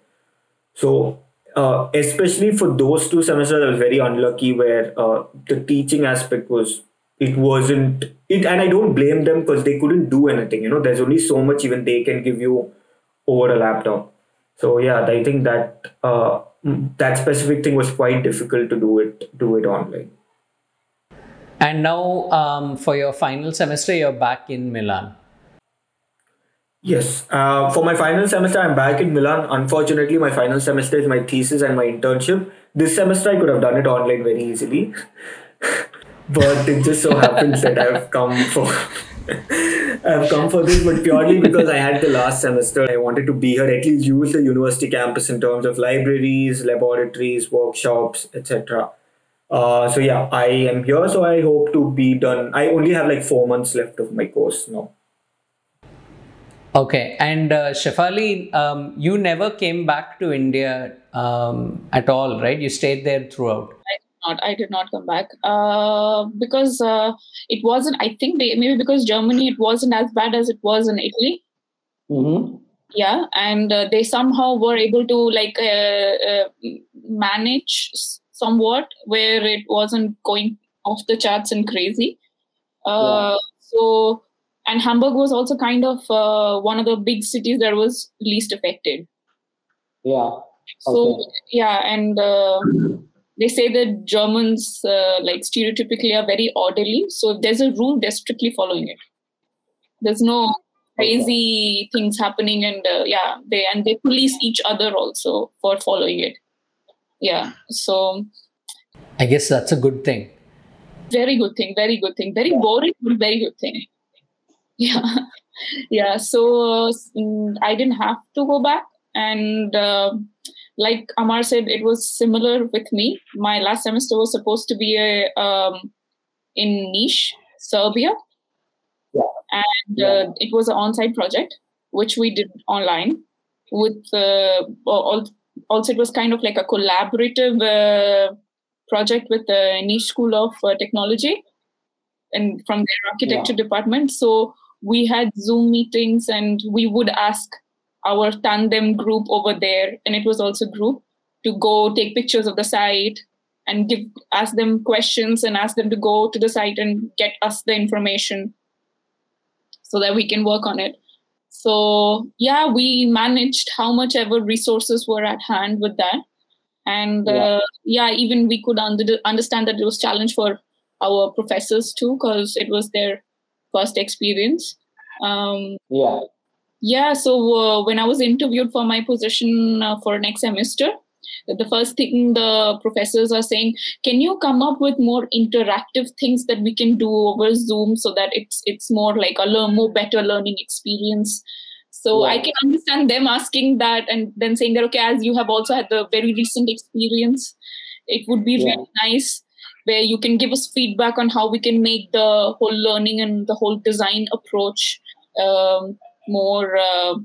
So uh, especially for those two semesters i was very unlucky where uh, the teaching aspect was it wasn't it and i don't blame them because they couldn't do anything you know? There's only so much even they can give you over a laptop. So yeah i think that uh, that specific thing was quite difficult to do it do it online And now, um, for your final semester, you're back in Milan. Yes. Uh, for my final semester, I'm back in Milan. Unfortunately, my final semester is my thesis and my internship. This semester, I could have done it online very easily. but it just so happens that I've come for. I've come for this, but purely because I had the last semester. I wanted to be here, at least use the university campus in terms of libraries, laboratories, workshops, etc. Uh, so yeah, I am here. So I hope to be done. I only have like four months left of my course now. Okay, and uh, Shefali, um, you never came back to India um, at all, right? You stayed there throughout. not. I did not come back uh, because uh, it wasn't. I think they, maybe because Germany it wasn't as bad as it was in Italy. Mm-hmm. Yeah, and uh, they somehow were able to like uh, uh, manage s- somewhat where it wasn't going off the charts and crazy. Uh, So and Hamburg was also kind of uh, one of the big cities that was least affected. Yeah. So Okay. yeah, and uh, they say that Germans uh, like stereotypically are very orderly. So if there's a rule, they're strictly following it. There's no crazy things happening, and uh, yeah, they and they police each other also for following it. Yeah. So I guess that's a good thing. Very good thing. Very good thing. Very boring, but very good thing. Yeah, yeah. So uh, I didn't have to go back, and uh, like Amar said, it was similar with me. My last semester was supposed to be a um, in Niš Serbia, Yeah. and Yeah. uh, it was an on-site project which we did online. With uh, al- also, it was kind of like a collaborative uh, project with the Niš School of uh, Technology and from their architecture department. So we had Zoom meetings, and we would ask our tandem group over there, and it was also group to go take pictures of the site and give ask them questions and ask them to go to the site and get us the information so that we can work on it so yeah we managed how much ever resources were at hand with that and Yeah. uh, yeah even we could under- understand that it was challenge for our professors too because it was their first experience um, Yeah. yeah so uh, when i was interviewed for my position uh, for next semester the first thing the professors are saying can you come up with more interactive things that we can do over zoom so that it's it's more like a learn more better learning experience so i can understand them asking that and then saying that okay as you have also had the very recent experience it would be Yeah. really nice where you can give us feedback on how we can make the whole learning and the whole design approach um, more uh,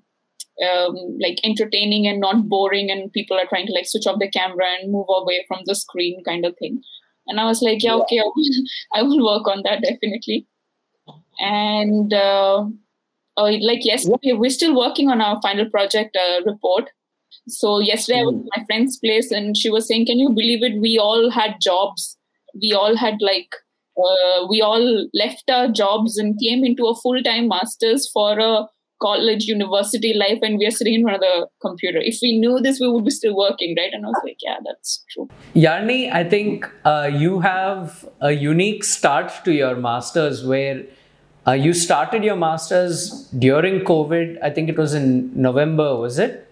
um, like entertaining and not boring and people are trying to like switch off the camera and move away from the screen kind of thing. And i was like yeah, Yeah. okay I will, I will work on that definitely. And uh, uh, like yesterday we're still working on our final project uh, report. So yesterday i was Mm. at my friend's place and she was saying can you believe it? We all had jobs. We all had like uh, we all left our jobs and came into a full-time masters for a college university life and we are sitting in front of the computer if we knew this we would be still working right and i was like yeah that's true Yarni, I think uh, you have a unique start to your masters where uh, you started your masters during COVID. I think it was in November, was it?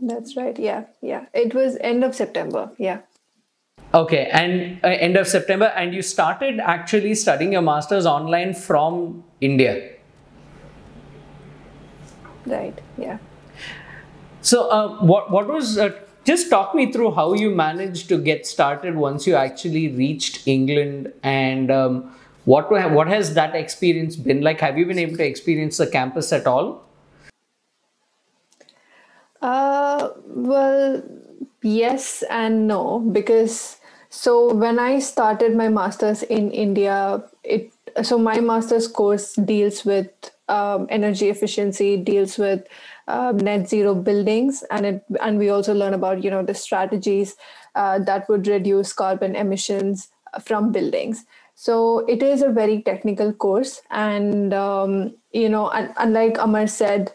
That's right. Yeah, yeah. It was end of September. Yeah. Okay, and uh, end of September, and you started actually studying your masters online from India. Right. Yeah. So, uh, what what was? Uh, just talk me through how you managed to get started once you actually reached England, and um, what what has that experience been like? Have you been able to experience the campus at all? Uh, well, yes and no, because so when I started my master's in India, it so my master's course deals with um, energy efficiency, deals with um, net zero buildings, and it and we also learn about you know the strategies uh, that would reduce carbon emissions from buildings. So it is a very technical course, and um, you know, un- unlike Amar said,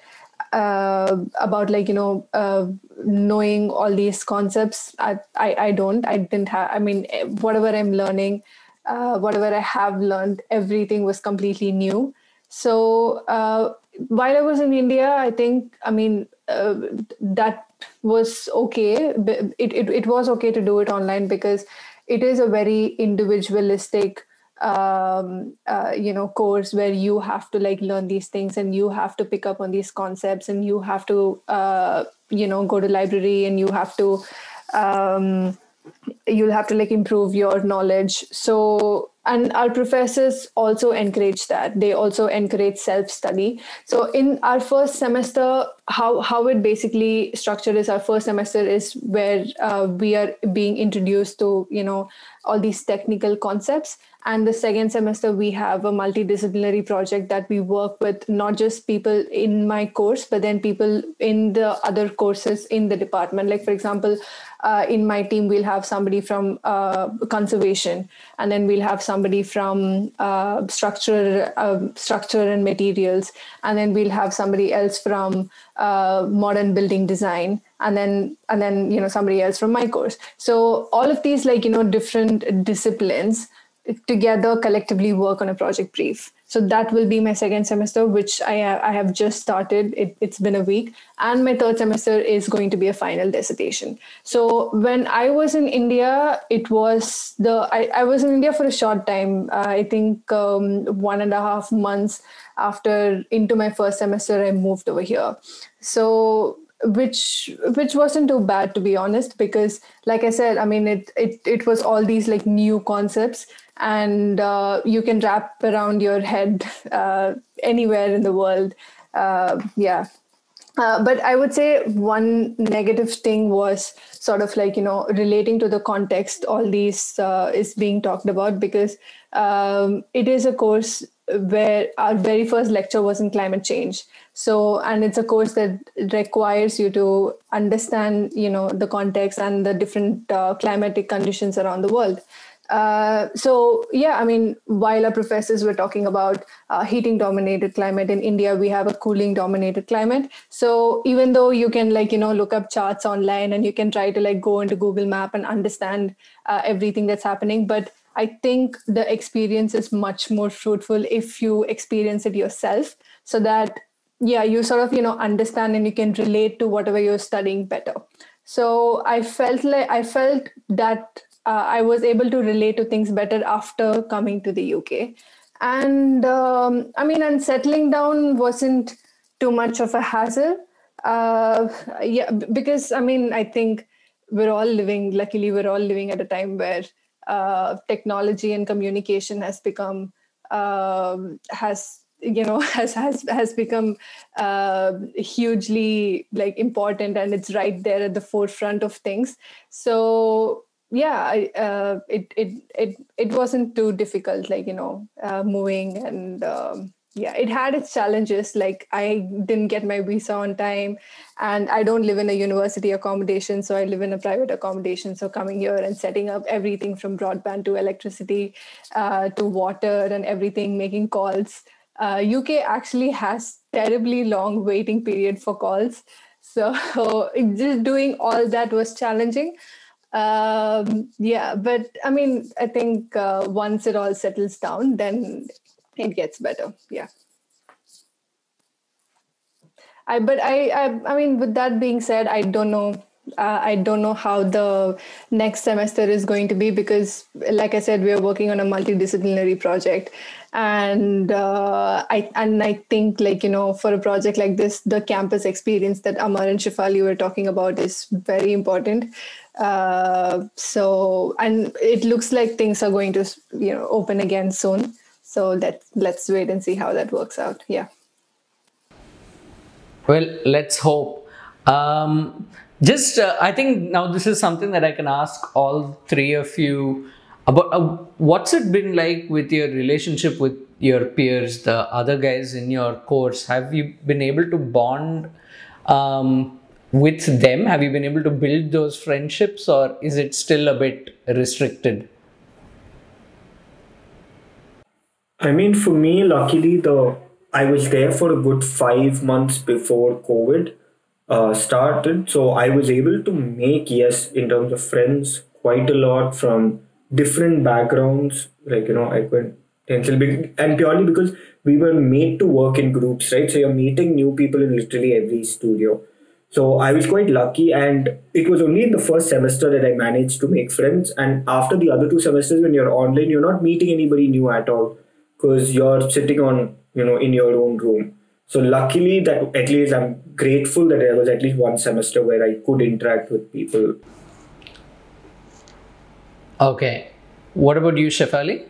uh, about like you know uh, knowing all these concepts I, I i don't. I didn't have i mean whatever i'm learning uh, whatever i have learned everything was completely new so uh, while i was in india i think i mean uh, that was okay. It, it, it was okay to do it online because it is a very individualistic um, uh, you know course where you have to like learn these things and you have to pick up on these concepts and you have to uh, you know go to library and you have to um, you'll have to like improve your knowledge. So and our professors also encourage that. They also encourage self study so in our first semester how how it basically structured is our first semester is where uh, we are being introduced to you know all these technical concepts. And the second semester we have a multidisciplinary project that we work with not just people in my course but then people in the other courses in the department. Like for example uh, in my team we'll have somebody from uh, conservation. And then we'll have somebody from uh, structure um, structure and materials and then we'll have somebody else from uh, modern building design and then and then you know somebody else from my course. So all of these like you know different disciplines together collectively work on a project brief so that will be my second semester which i i have just started. It, it's been a week. And my third semester is going to be a final dissertation. So when i was in india it was the i, I was in india for a short time. Uh, i think um, one and a half months after into my first semester i moved over here. So which which wasn't too bad to be honest because like i said i mean it it, it was all these like new concepts and uh, you can wrap around your head uh, anywhere in the world. Uh, yeah. Uh, but I would say one negative thing was sort of like you know relating to the context all these uh, is being talked about because um, it is a course where our very first lecture was in climate change. So and it's a course that requires you to understand you know the context and the different uh, climatic conditions around the world uh, so yeah i mean while our professors were talking about uh, heating dominated climate in india we have a cooling dominated climate. So even though you can like you know look up charts online and you can try to like go into google map and understand uh, everything that's happening but I think the experience is much more fruitful if you experience it yourself so that yeah you sort of you know understand and you can relate to whatever you're studying better. So i felt like i felt that uh, i was able to relate to things better after coming to the uk and um, i mean and settling down wasn't too much of a hassle. Uh, yeah because i mean i think we're all living luckily we're all living at a time where uh, technology and communication has become um, has you know has has has become uh, hugely like important and it's right there at the forefront of things. So yeah I, uh, it it it it wasn't too difficult like you know uh, moving and um, yeah it had its challenges. Like i didn't get my visa on time and i don't live in a university accommodation so i live in a private accommodation. So coming here and setting up everything from broadband to electricity uh, to water and everything making calls. Uh, uk actually has terribly long waiting period for calls. So just doing all that was challenging um, yeah but i mean i think uh, once it all settles down then it gets better yeah I, but I, I, I mean, with that being said, I don't know. Uh, I don't know how the next semester is going to be because, like I said, we are working on a multidisciplinary project, and uh, I and I think like you know for a project like this, the campus experience that Amar and Shefali were talking about is very important. Uh, so, and it looks like things are going to you know open again soon. So let's let's wait and see how that works out. Yeah. Well, let's hope. Um, just, uh, I think now this is something that I can ask all three of you about. Uh, what's it been like with your relationship with your peers, the other guys in your course? Have you been able to bond um, with them? Have you been able to build those friendships, or is it still a bit restricted? I mean, for me, luckily, the I was there for a good five months before COVID uh, started, so I was able to make yes, in terms of friends, quite a lot from different backgrounds. Like you know, I went and purely because we were made to work in groups, right? So you're meeting new people in literally every studio. So I was quite lucky, and it was only in the first semester that I managed to make friends. And after the other two semesters, when you're online, you're not meeting anybody new at all because you're sitting on you know in your own room. So luckily that at least i'm grateful that there was at least one semester where i could interact with people. Okay. What about you shefali?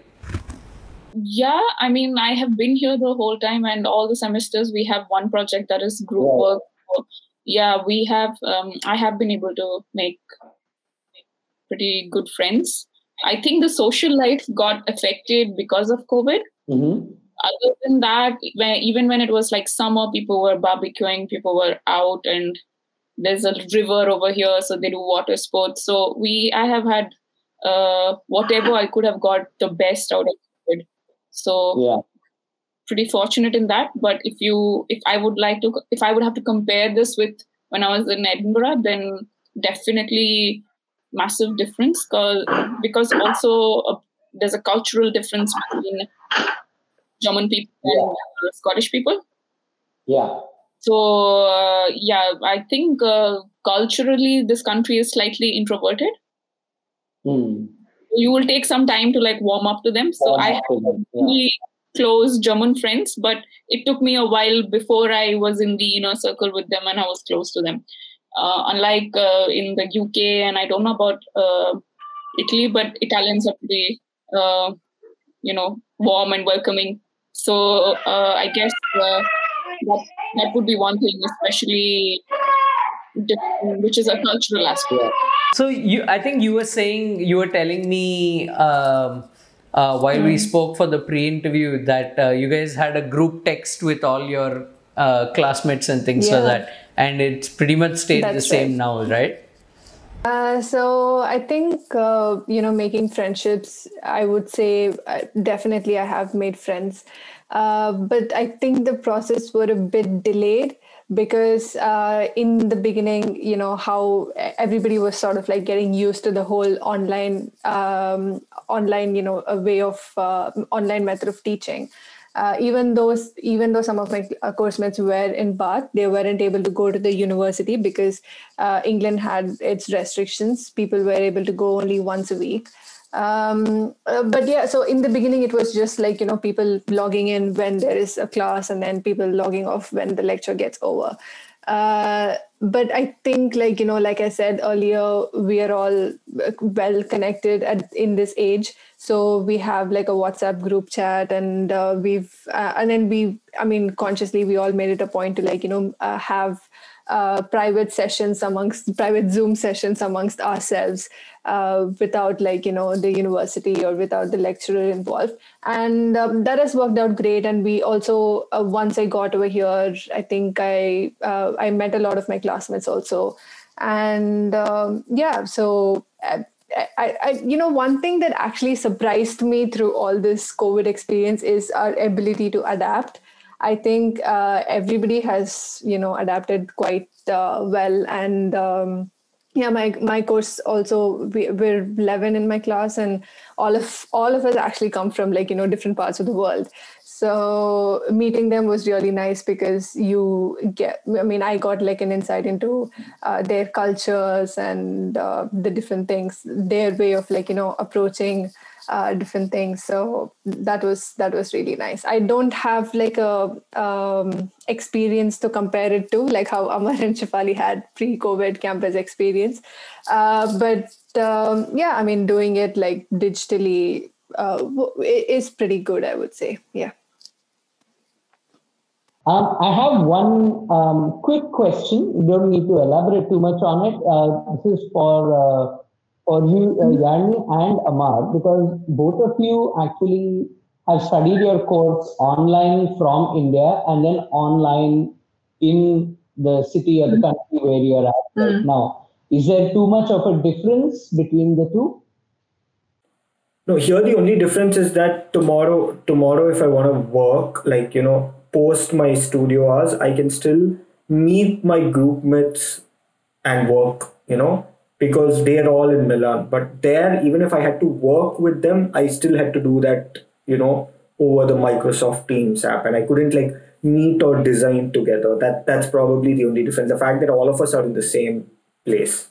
Yeah i mean i have been here the whole time and all the semesters we have one project that is group yeah. work yeah we have um, i have been able to make pretty good friends i think the social life got affected because of covid Mm-hmm. Other than that, even when it was like summer, people were barbecuing, people were out, and there's a river over here, so they do water sports. So we, I have had uh, whatever I could have got the best out of it. So yeah. Pretty fortunate in that. But if you, if I would like to, if I would have to compare this with when I was in Edinburgh, then definitely massive difference because because also a, there's a cultural difference between German people Yeah. and uh, Scottish people. Yeah. So uh, yeah, I think uh, culturally this country is slightly introverted. Hmm. You will take some time to like warm up to them. So Warm I up have to yeah. Close German friends, but it took me a while before I was in the inner circle with them and I was close to them. Uh, unlike uh, in the UK, and I don't know about uh, Italy, but Italians are pretty, uh, you know, warm and welcoming. So uh, I guess uh, that that would be one thing, especially which is a cultural aspect. So you, I think you were saying you were telling me um, uh, while we spoke for the pre-interview that uh, you guys had a group text with all your uh, classmates and things like that, and it's pretty much stayed the same right. now, right? Uh, so I think uh, you know making friendships. I would say uh, definitely I have made friends, uh, but I think the process were a bit delayed because uh, in the beginning, you know how everybody was sort of like getting used to the whole online, um, online, you know, a way of uh, online method of teaching uh, even though even though some of my uh, course mates were in Bath, they weren't able to go to the university because uh, England had its restrictions. People were able to go only once a week. Um, uh, but yeah, so in the beginning, it was just like you know people logging in when there is a class, and then people logging off when the lecture gets over. Uh, but I think, like you know, like I said earlier, we are all uh, well connected at in this age. So we have like a WhatsApp group chat, and uh, we've uh, and then we, I mean, consciously we all made it a point to like you know uh, have uh, private sessions amongst private Zoom sessions amongst ourselves uh, without like you know the university or without the lecturer involved, and um, that has worked out great. And we also uh, once I got over here, I think I uh, I met a lot of my classmates also, and um, yeah, so. Uh, I, I, you know, one thing that actually surprised me through all this COVID experience is our ability to adapt. I think uh, everybody has, you know, adapted quite uh, well, and um, yeah, my my course also we, we're eleven in my class, and all of all of us actually come from like you know different parts of the world. So meeting them was really nice because you get, I mean, I got like an insight into uh, their cultures and uh, the different things, their way of like, you know, approaching uh, different things. So that was, that was really nice. I don't have like a um, experience to compare it to, like how Amar and Shefali had pre-COVID campus experience. Uh, but um, yeah, I mean, doing it like digitally uh, is pretty good, I would say. Yeah. Um, I have one um, quick question. You don't need to elaborate too much on it. Uh, this is for uh, for you, uh, hmm. Yarni and Amar, because both of you actually have studied your course online from India and then online in the city or the hmm. country where you are at right hmm. now. Is there too much of a difference between the two? No, here the only difference is that tomorrow, tomorrow, if I want to work, like you know, post my studio hours, I can still meet my group mates and work. You know, because they're all in Milan. But there, even if I had to work with them, I still had to do that. You know, over the Microsoft Teams app, and I couldn't like meet or design together. That that's probably the only difference. The fact that all of us are in the same place.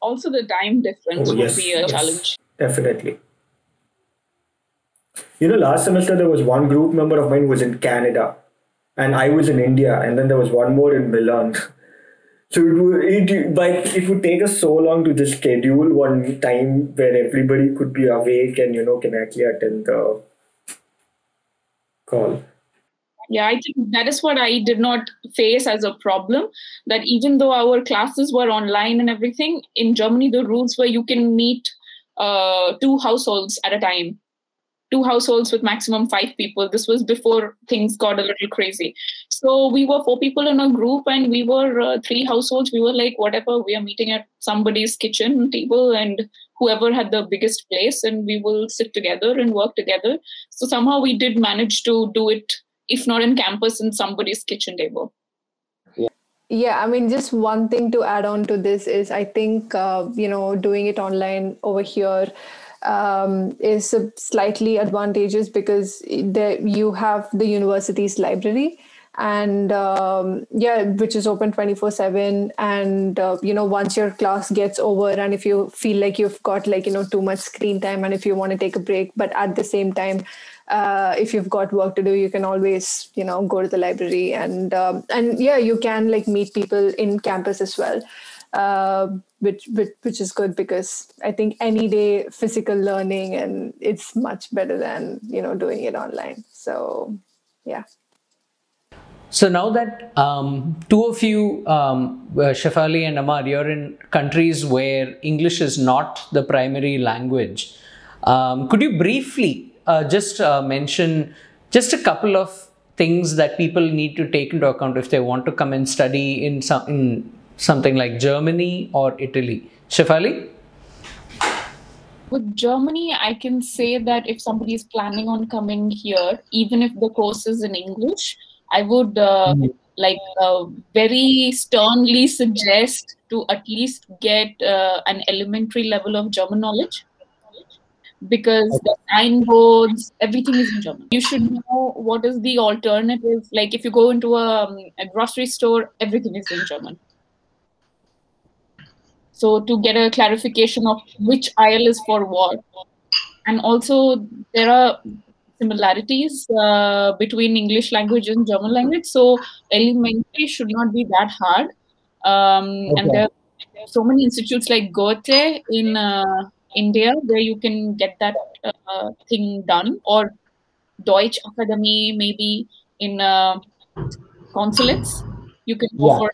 Also, the time difference Oh, would be a yes, challenge. Definitely. You know, last semester there was one group member of mine was in Canada, and I was in India, and then there was one more in Milan. So it would it like it would take us so long to just schedule one time where everybody could be awake and you know can actually attend the call. Yeah, I think that is what I did not face as a problem. That even though our classes were online and everything, in Germany, the rules were you can meet uh, two households at a time, two households with maximum five people. This was before things got a little crazy. So we were four people in a group and we were uh, three households. We were like, whatever, we are meeting at somebody's kitchen table and whoever had the biggest place and we will sit together and work together. So somehow we did manage to do it if not in campus in somebody's kitchen table yeah i mean just one thing to add on to this is i think uh, you know doing it online over here um, is slightly advantageous because there you have the university's library and um, yeah which is open 24 7 and uh, you know once your class gets over and if you feel like you've got like you know too much screen time and if you want to take a break but at the same time uh, if you've got work to do you can always you know go to the library and um, and yeah you can like meet people in campus as well uh, which, which which is good because I think any day physical learning and it's much better than you know doing it online. So yeah. So now that um, two of you, um, uh, Shefali and Amar, you're in countries where English is not the primary language. Um, could you briefly uh, just uh, mention just a couple of things that people need to take into account if they want to come and study in some in something like Germany or Italy? Shefali? With Germany, I can say that if somebody is planning on coming here, even if the course is in English, I would uh, mm-hmm. like uh, very sternly suggest to at least get uh, an elementary level of German knowledge because okay. the signboards, everything is in German. You should know what is the alternative. Like if you go into a, um, a grocery store, everything is in German. So to get a clarification of which aisle is for what, and also there are similarities uh, between English language and German language. So elementary should not be that hard. Um, okay. And there, there, are so many institutes like Goethe in uh, India where you can get that uh, thing done, or Deutsch Academy maybe in uh, consulates. You can go yeah. for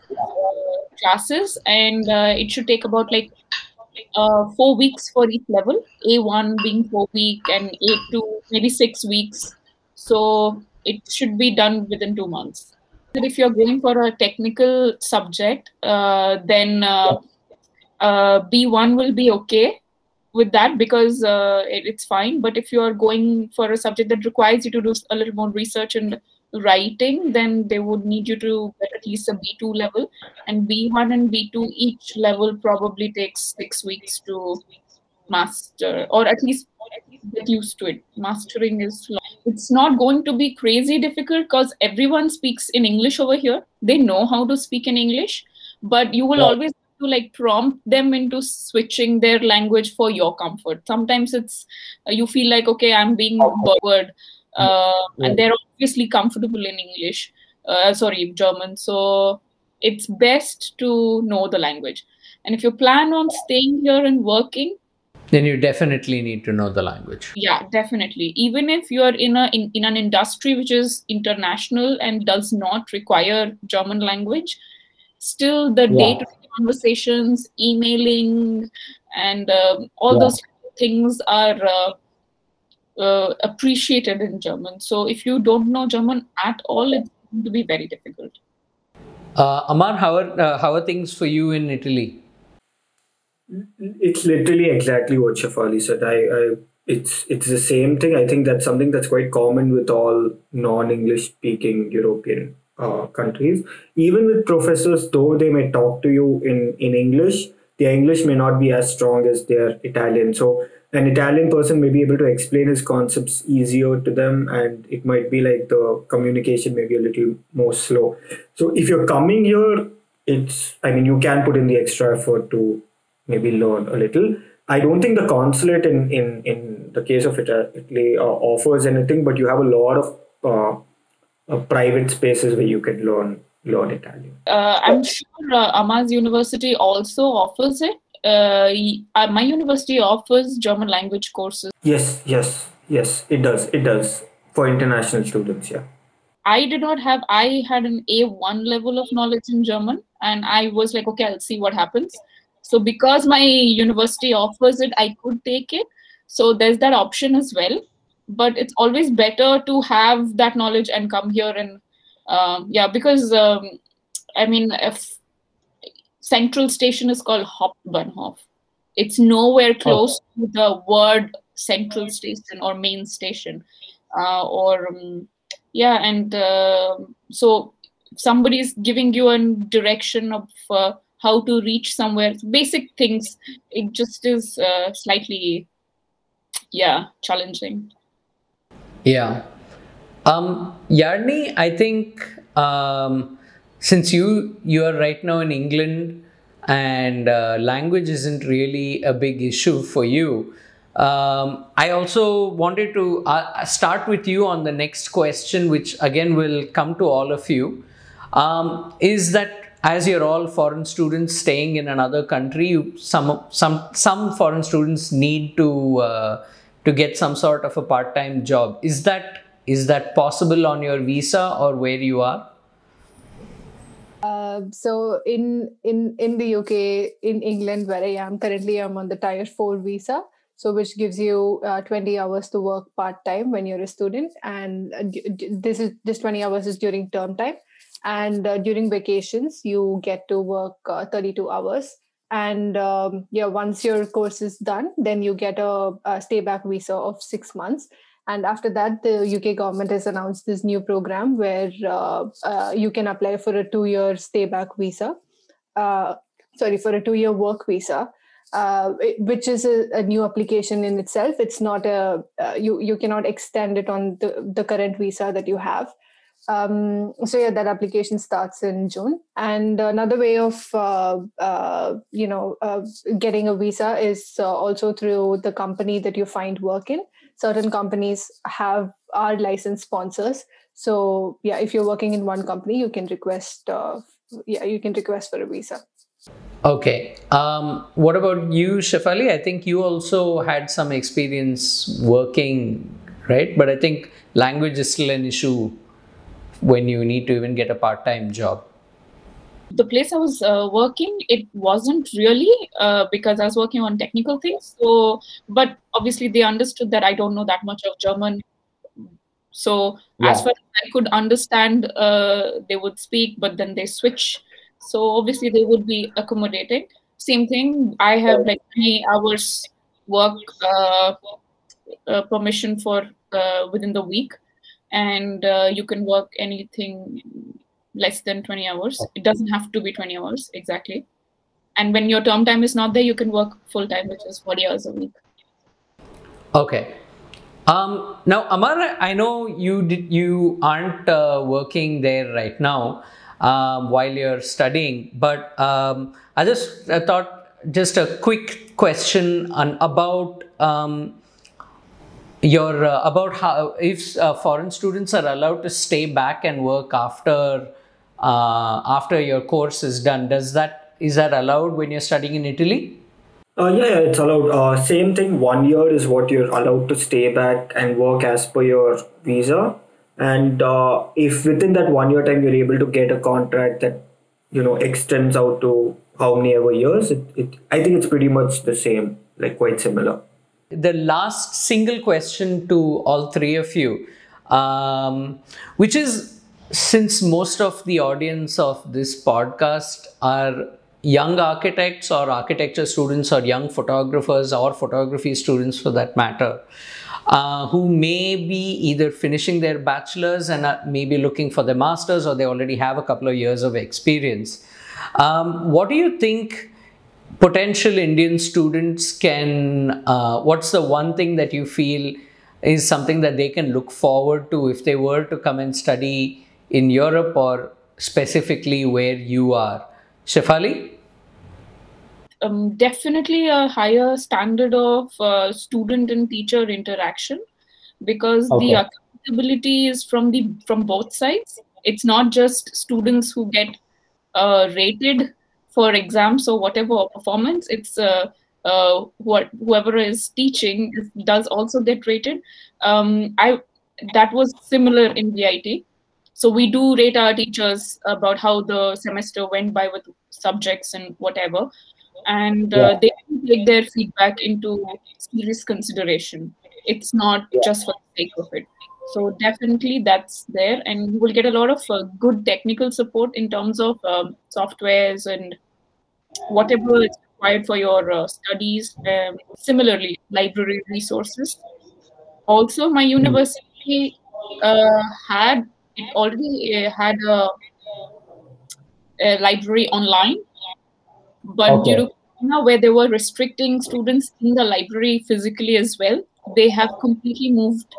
classes, and uh, it should take about like uh, four weeks for each level. A1 being four week and A2 maybe six weeks. So it should be done within two months. If you're going for a technical subject, uh, then uh, B1 will be okay with that because uh, it, it's fine. But if you are going for a subject that requires you to do a little more research and writing, then they would need you to get at least a B2 level. And B1 and B2, each level probably takes six weeks to master, or at least get used to it. Mastering is long. It's not going to be crazy difficult because everyone speaks in English over here. They know how to speak in English, but you will yeah. always to like prompt them into switching their language for your comfort sometimes it's uh, you feel like okay i'm being bored uh, and they're obviously comfortable in English, uh, sorry, German. So it's best to know the language. And if you plan on staying here and working, then you definitely need to know the language. Yeah, definitely. Even if you're in a in, in an industry which is international and does not require German language, still the yeah. day-to-day conversations, emailing, and uh, all yeah. those things are uh, appreciated in German. So if you don't know German at all, it's going to be very difficult. Uh, Amar, how are uh, how are things for you in Italy? It's literally exactly what Shefali said. I, I it's it's the same thing. I think that's something that's quite common with all non-English speaking European uh, countries. Even with professors, though they may talk to you in in English, their English may not be as strong as their Italian. So an Italian person may be able to explain his concepts easier to them, and it might be like the communication may be a little more slow. So if you're coming here, it's I mean you can put in the extra effort to maybe learn a little. I don't think the consulate in in in the case of Italy uh, offers anything, but you have a lot of uh, uh, private spaces where you can learn learn Italian. Uh, I'm sure uh, Amar's University also offers it uh, uh, my university offers German language courses. Yes, yes, yes, it does. It does for international students. Yeah. I did not have. I had an A1 level of knowledge in German, and I was like, okay, I'll see what happens. So because my university offers it, I could take it. So there's that option as well. But it's always better to have that knowledge and come here and um, yeah, because um, I mean, if central station is called Hauptbahnhof. It's nowhere oh. close oh. to the word central station or main station. Uh, or um, yeah, and uh, so somebody is giving you a direction of uh, how to reach somewhere. Basic things. It just is uh, slightly yeah challenging yeah um yarni i think um since you you are right now in england and uh, language isn't really a big issue for you um, I also wanted to uh, start with you on the next question, which again will come to all of you. Um, is that as you're all foreign students staying in another country, some some some foreign students need to uh, to get some sort of a part-time job. Is that is that possible on your visa or where you are? Uh, so in in in the UK, in England, where I am currently, I'm on the Tier Four visa so which gives you uh, 20 hours to work part time when you're a student and uh, this is this 20 hours is during term time. And uh, during vacations you get to work uh, 32 hours. And um, yeah once your course is done then you get a, a stay back visa of 6 months and after that the uk government has announced this new program where uh, uh, you can apply for a 2 year stay back visa sorry for a 2 year work visa uh, which is a, a, new application in itself. It's not a uh, you you cannot extend it on the, the current visa that you have. Um, so yeah, that application starts in June. And another way of uh, uh you know uh, getting a visa is uh, also through the company that you find work in. Certain companies have our licensed sponsors. So yeah, if you're working in one company, you can request uh, yeah you can request for a visa. Okay. Um, what about you, Shefali? I think you also had some experience working, right? But I think language is still an issue when you need to even get a part time job. The place I was uh, working, it wasn't really uh, because I was working on technical things. So, but obviously they understood that I don't know that much of German. So, yeah. as far as I could understand, uh, they would speak, but then they switch so obviously they would be accommodating same thing i have like three hours work uh, uh, permission for uh, within the week and uh, you can work anything less than 20 hours. It doesn't have to be 20 hours exactly. And when your term time is not there you can work full time which is 40 hours a week. Okay. Um, now amar i know you did you aren't uh, working there right now um, while you're studying. But um, I just I thought just a quick question on about um, your uh, about how if uh, foreign students are allowed to stay back and work after uh, after your course is done. Does that is that allowed when you're studying in Italy? Uh, yeah, yeah, it's allowed. Uh, same thing. One year is what you're allowed to stay back and work as per your visa and uh, if within that one year time you're able to get a contract that you know extends out to how many ever years it, it i think it's pretty much the same like quite similar the last single question to all three of you um, which is since most of the audience of this podcast are young architects or architecture students or young photographers or photography students for that matter uh, who may be either finishing their bachelor's and uh, maybe looking for their master's or they already have a couple of years of experience. Um, what do you think potential Indian students can, uh, what's the one thing that you feel is something that they can look forward to if they were to come and study in Europe or specifically where you are? Shefali? um, definitely a higher standard of uh, student and teacher interaction because okay. the accountability is from the from both sides it's not just students who get uh, rated for exams or whatever performance it's uh, uh, what whoever is teaching does also get rated um, i that was similar in vit so we do rate our teachers about how the semester went by with subjects and whatever and uh, yeah. they take their feedback into serious consideration. It's not yeah. just for the sake of it. So definitely that's there, and you will get a lot of uh, good technical support in terms of um, softwares and whatever is required for your uh, studies. Um, similarly, library resources. Also, my hmm. university uh, had it already uh, had a, a library online but okay. due to Corona, where they were restricting students in the library physically as well, they have completely moved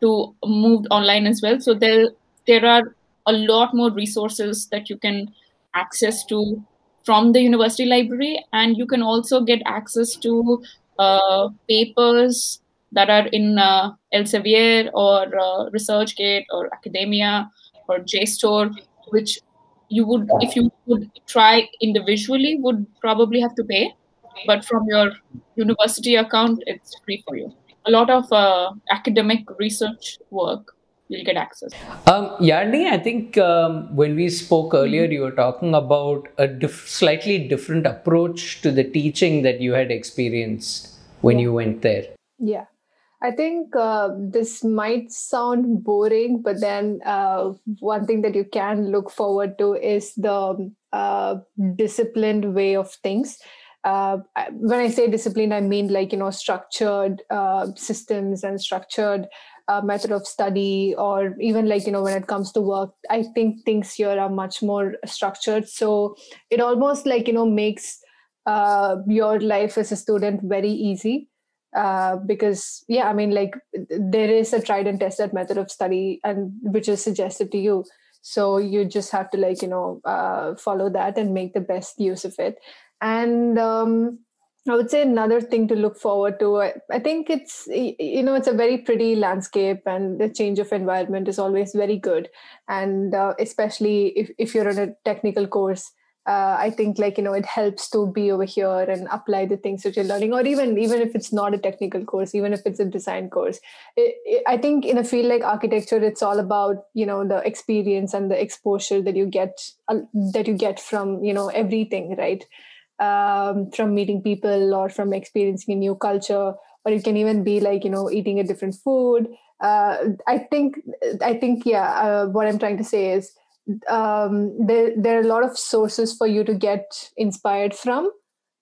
to moved online as well. So there there are a lot more resources that you can access to from the university library, and you can also get access to uh, papers that are in uh, Elsevier or uh, ResearchGate or Academia or JSTOR, which you would, if you would try individually, would probably have to pay. But from your university account, it's free for you. A lot of uh, academic research work you'll get access. Um, Yarni, I think um, when we spoke earlier, you were talking about a diff- slightly different approach to the teaching that you had experienced when you went there. Yeah. I think uh, this might sound boring, but then uh, one thing that you can look forward to is the uh, disciplined way of things. Uh, when I say disciplined, I mean like you know structured uh, systems and structured uh, method of study, or even like you know when it comes to work. I think things here are much more structured, so it almost like you know makes your life as a student very easy uh, because yeah i mean like there is a tried and tested method of study and which is suggested to you. So you just have to like you know uh, follow that and make the best use of it. And um, i would say another thing to look forward to I, I think it's you know it's a very pretty landscape and the change of environment is always very good. And uh, especially if, if you're in a technical course uh, I think like you know it helps to be over here and apply the things that you're learning, or even even if it's not a technical course, even if it's a design course. It, it, I think in a field like architecture, it's all about you know the experience and the exposure that you get uh, that you get from you know everything, right? Um, from meeting people or from experiencing a new culture, or it can even be like you know eating a different food. Uh, I think I think yeah. Uh, what I'm trying to say is um, there there are a lot of sources for you to get inspired from.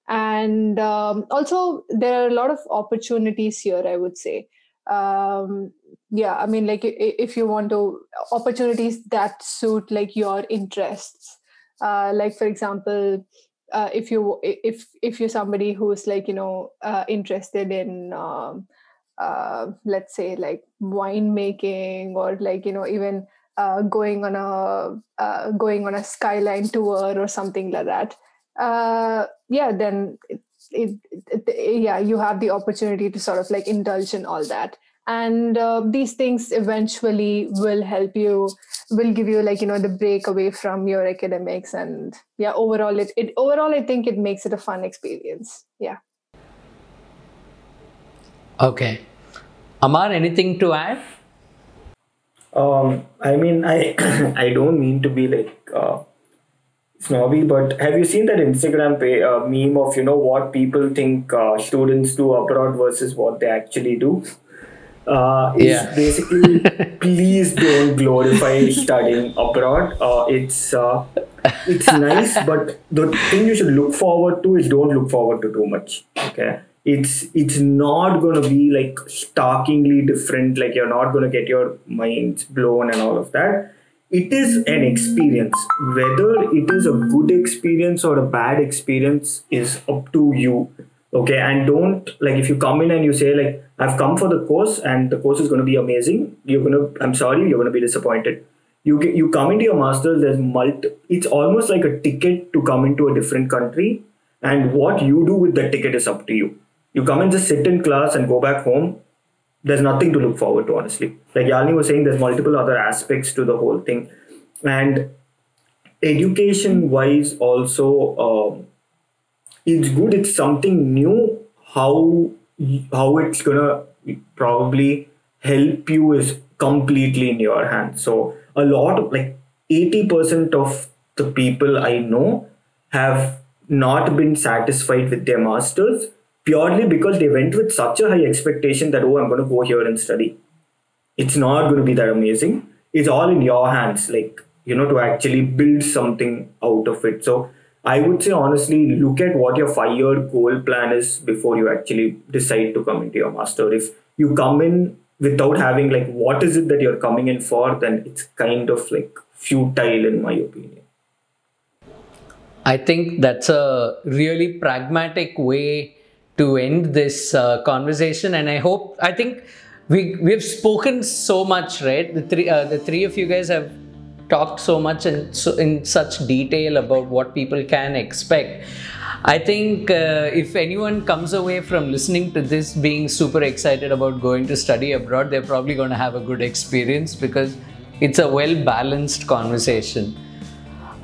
And um, also there are a lot of opportunities here i would say. Um, yeah i mean like if you want to opportunities that suit like your interests. Uh, like for example uh, if you if if you're somebody who's like you know uh, interested in um, uh, let's say like wine making or like you know even uh, going on a uh, going on a skyline tour or something like that. Uh, yeah then it, it, it, yeah you have the opportunity to sort of like indulge in all that. And uh, these things eventually will help you will give you like you know the break away from your academics and yeah overall it, it overall i think it makes it a fun experience. Yeah. Okay. Amar anything to add um, I mean, I I don't mean to be like uh, snobby, but have you seen that Instagram pay, uh, meme of you know what people think uh, students do abroad versus what they actually do? Uh, yeah. basically please don't glorify studying abroad. Uh, it's uh, it's nice, but the thing you should look forward to is don't look forward to too much. Okay it's it's not going to be like starkingly different like you're not going to get your minds blown and all of that. It is an experience. Whether it is a good experience or a bad experience is up to you okay? And don't like if you come in and you say like i've come for the course and the course is going to be amazing you're going to i'm sorry you're going to be disappointed. You you come into your masters there's multi it's almost like a ticket to come into a different country and what you do with that ticket is up to you you come and just sit in class and go back home, there's nothing to look forward to, honestly. Like Yalni was saying, there's multiple other aspects to the whole thing. And education wise, also, um, it's good, it's something new. How how it's gonna probably help you is completely in your hands. So a lot of like 80% of the people I know have not been satisfied with their masters purely because they went with such a high expectation that oh i'm going to go here and study. It's not going to be that amazing. It's all in your hands like you know to actually build something out of it. So i would say honestly look at what your five year goal plan is before you actually decide to come into your master. If you come in without having like what is it that you're coming in for then it's kind of like futile in my opinion. I think that's a really pragmatic way to end this uh, conversation. And I hope, I think we we've spoken so much, right? The three uh, the three of you guys have talked so much and so in such detail about what people can expect. I think uh, if anyone comes away from listening to this being super excited about going to study abroad, they're probably going to have a good experience because it's a well balanced conversation.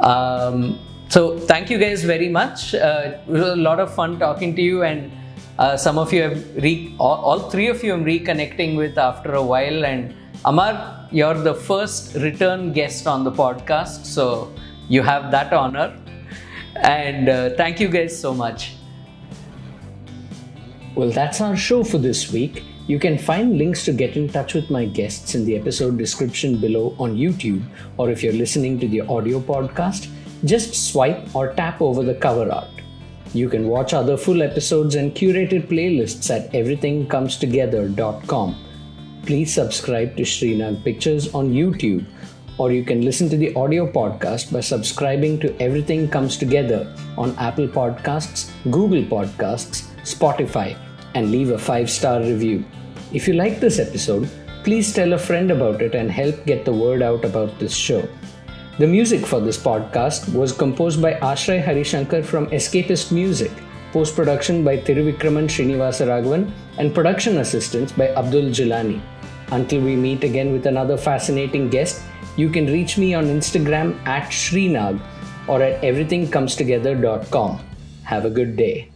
Um, so, thank you guys very much. Uh, it was a lot of fun talking to you, and uh, some of you have re- all, all three of you I'm reconnecting with after a while. And Amar, you're the first return guest on the podcast, so you have that honor. And uh, thank you guys so much. Well, that's our show for this week. You can find links to get in touch with my guests in the episode description below on YouTube, or if you're listening to the audio podcast, just swipe or tap over the cover art. You can watch other full episodes and curated playlists at everythingcomestogether.com. Please subscribe to Sreenag Pictures on YouTube or you can listen to the audio podcast by subscribing to Everything Comes Together on Apple Podcasts, Google Podcasts, Spotify, and leave a five star review. If you like this episode, please tell a friend about it and help get the word out about this show. The music for this podcast was composed by Ashray Harishankar from Escapist Music, post production by Thiruvikraman Srinivasa Raghavan, and production assistance by Abdul Jilani. Until we meet again with another fascinating guest, you can reach me on Instagram at Sreenag or at everythingcomestogether.com. Have a good day.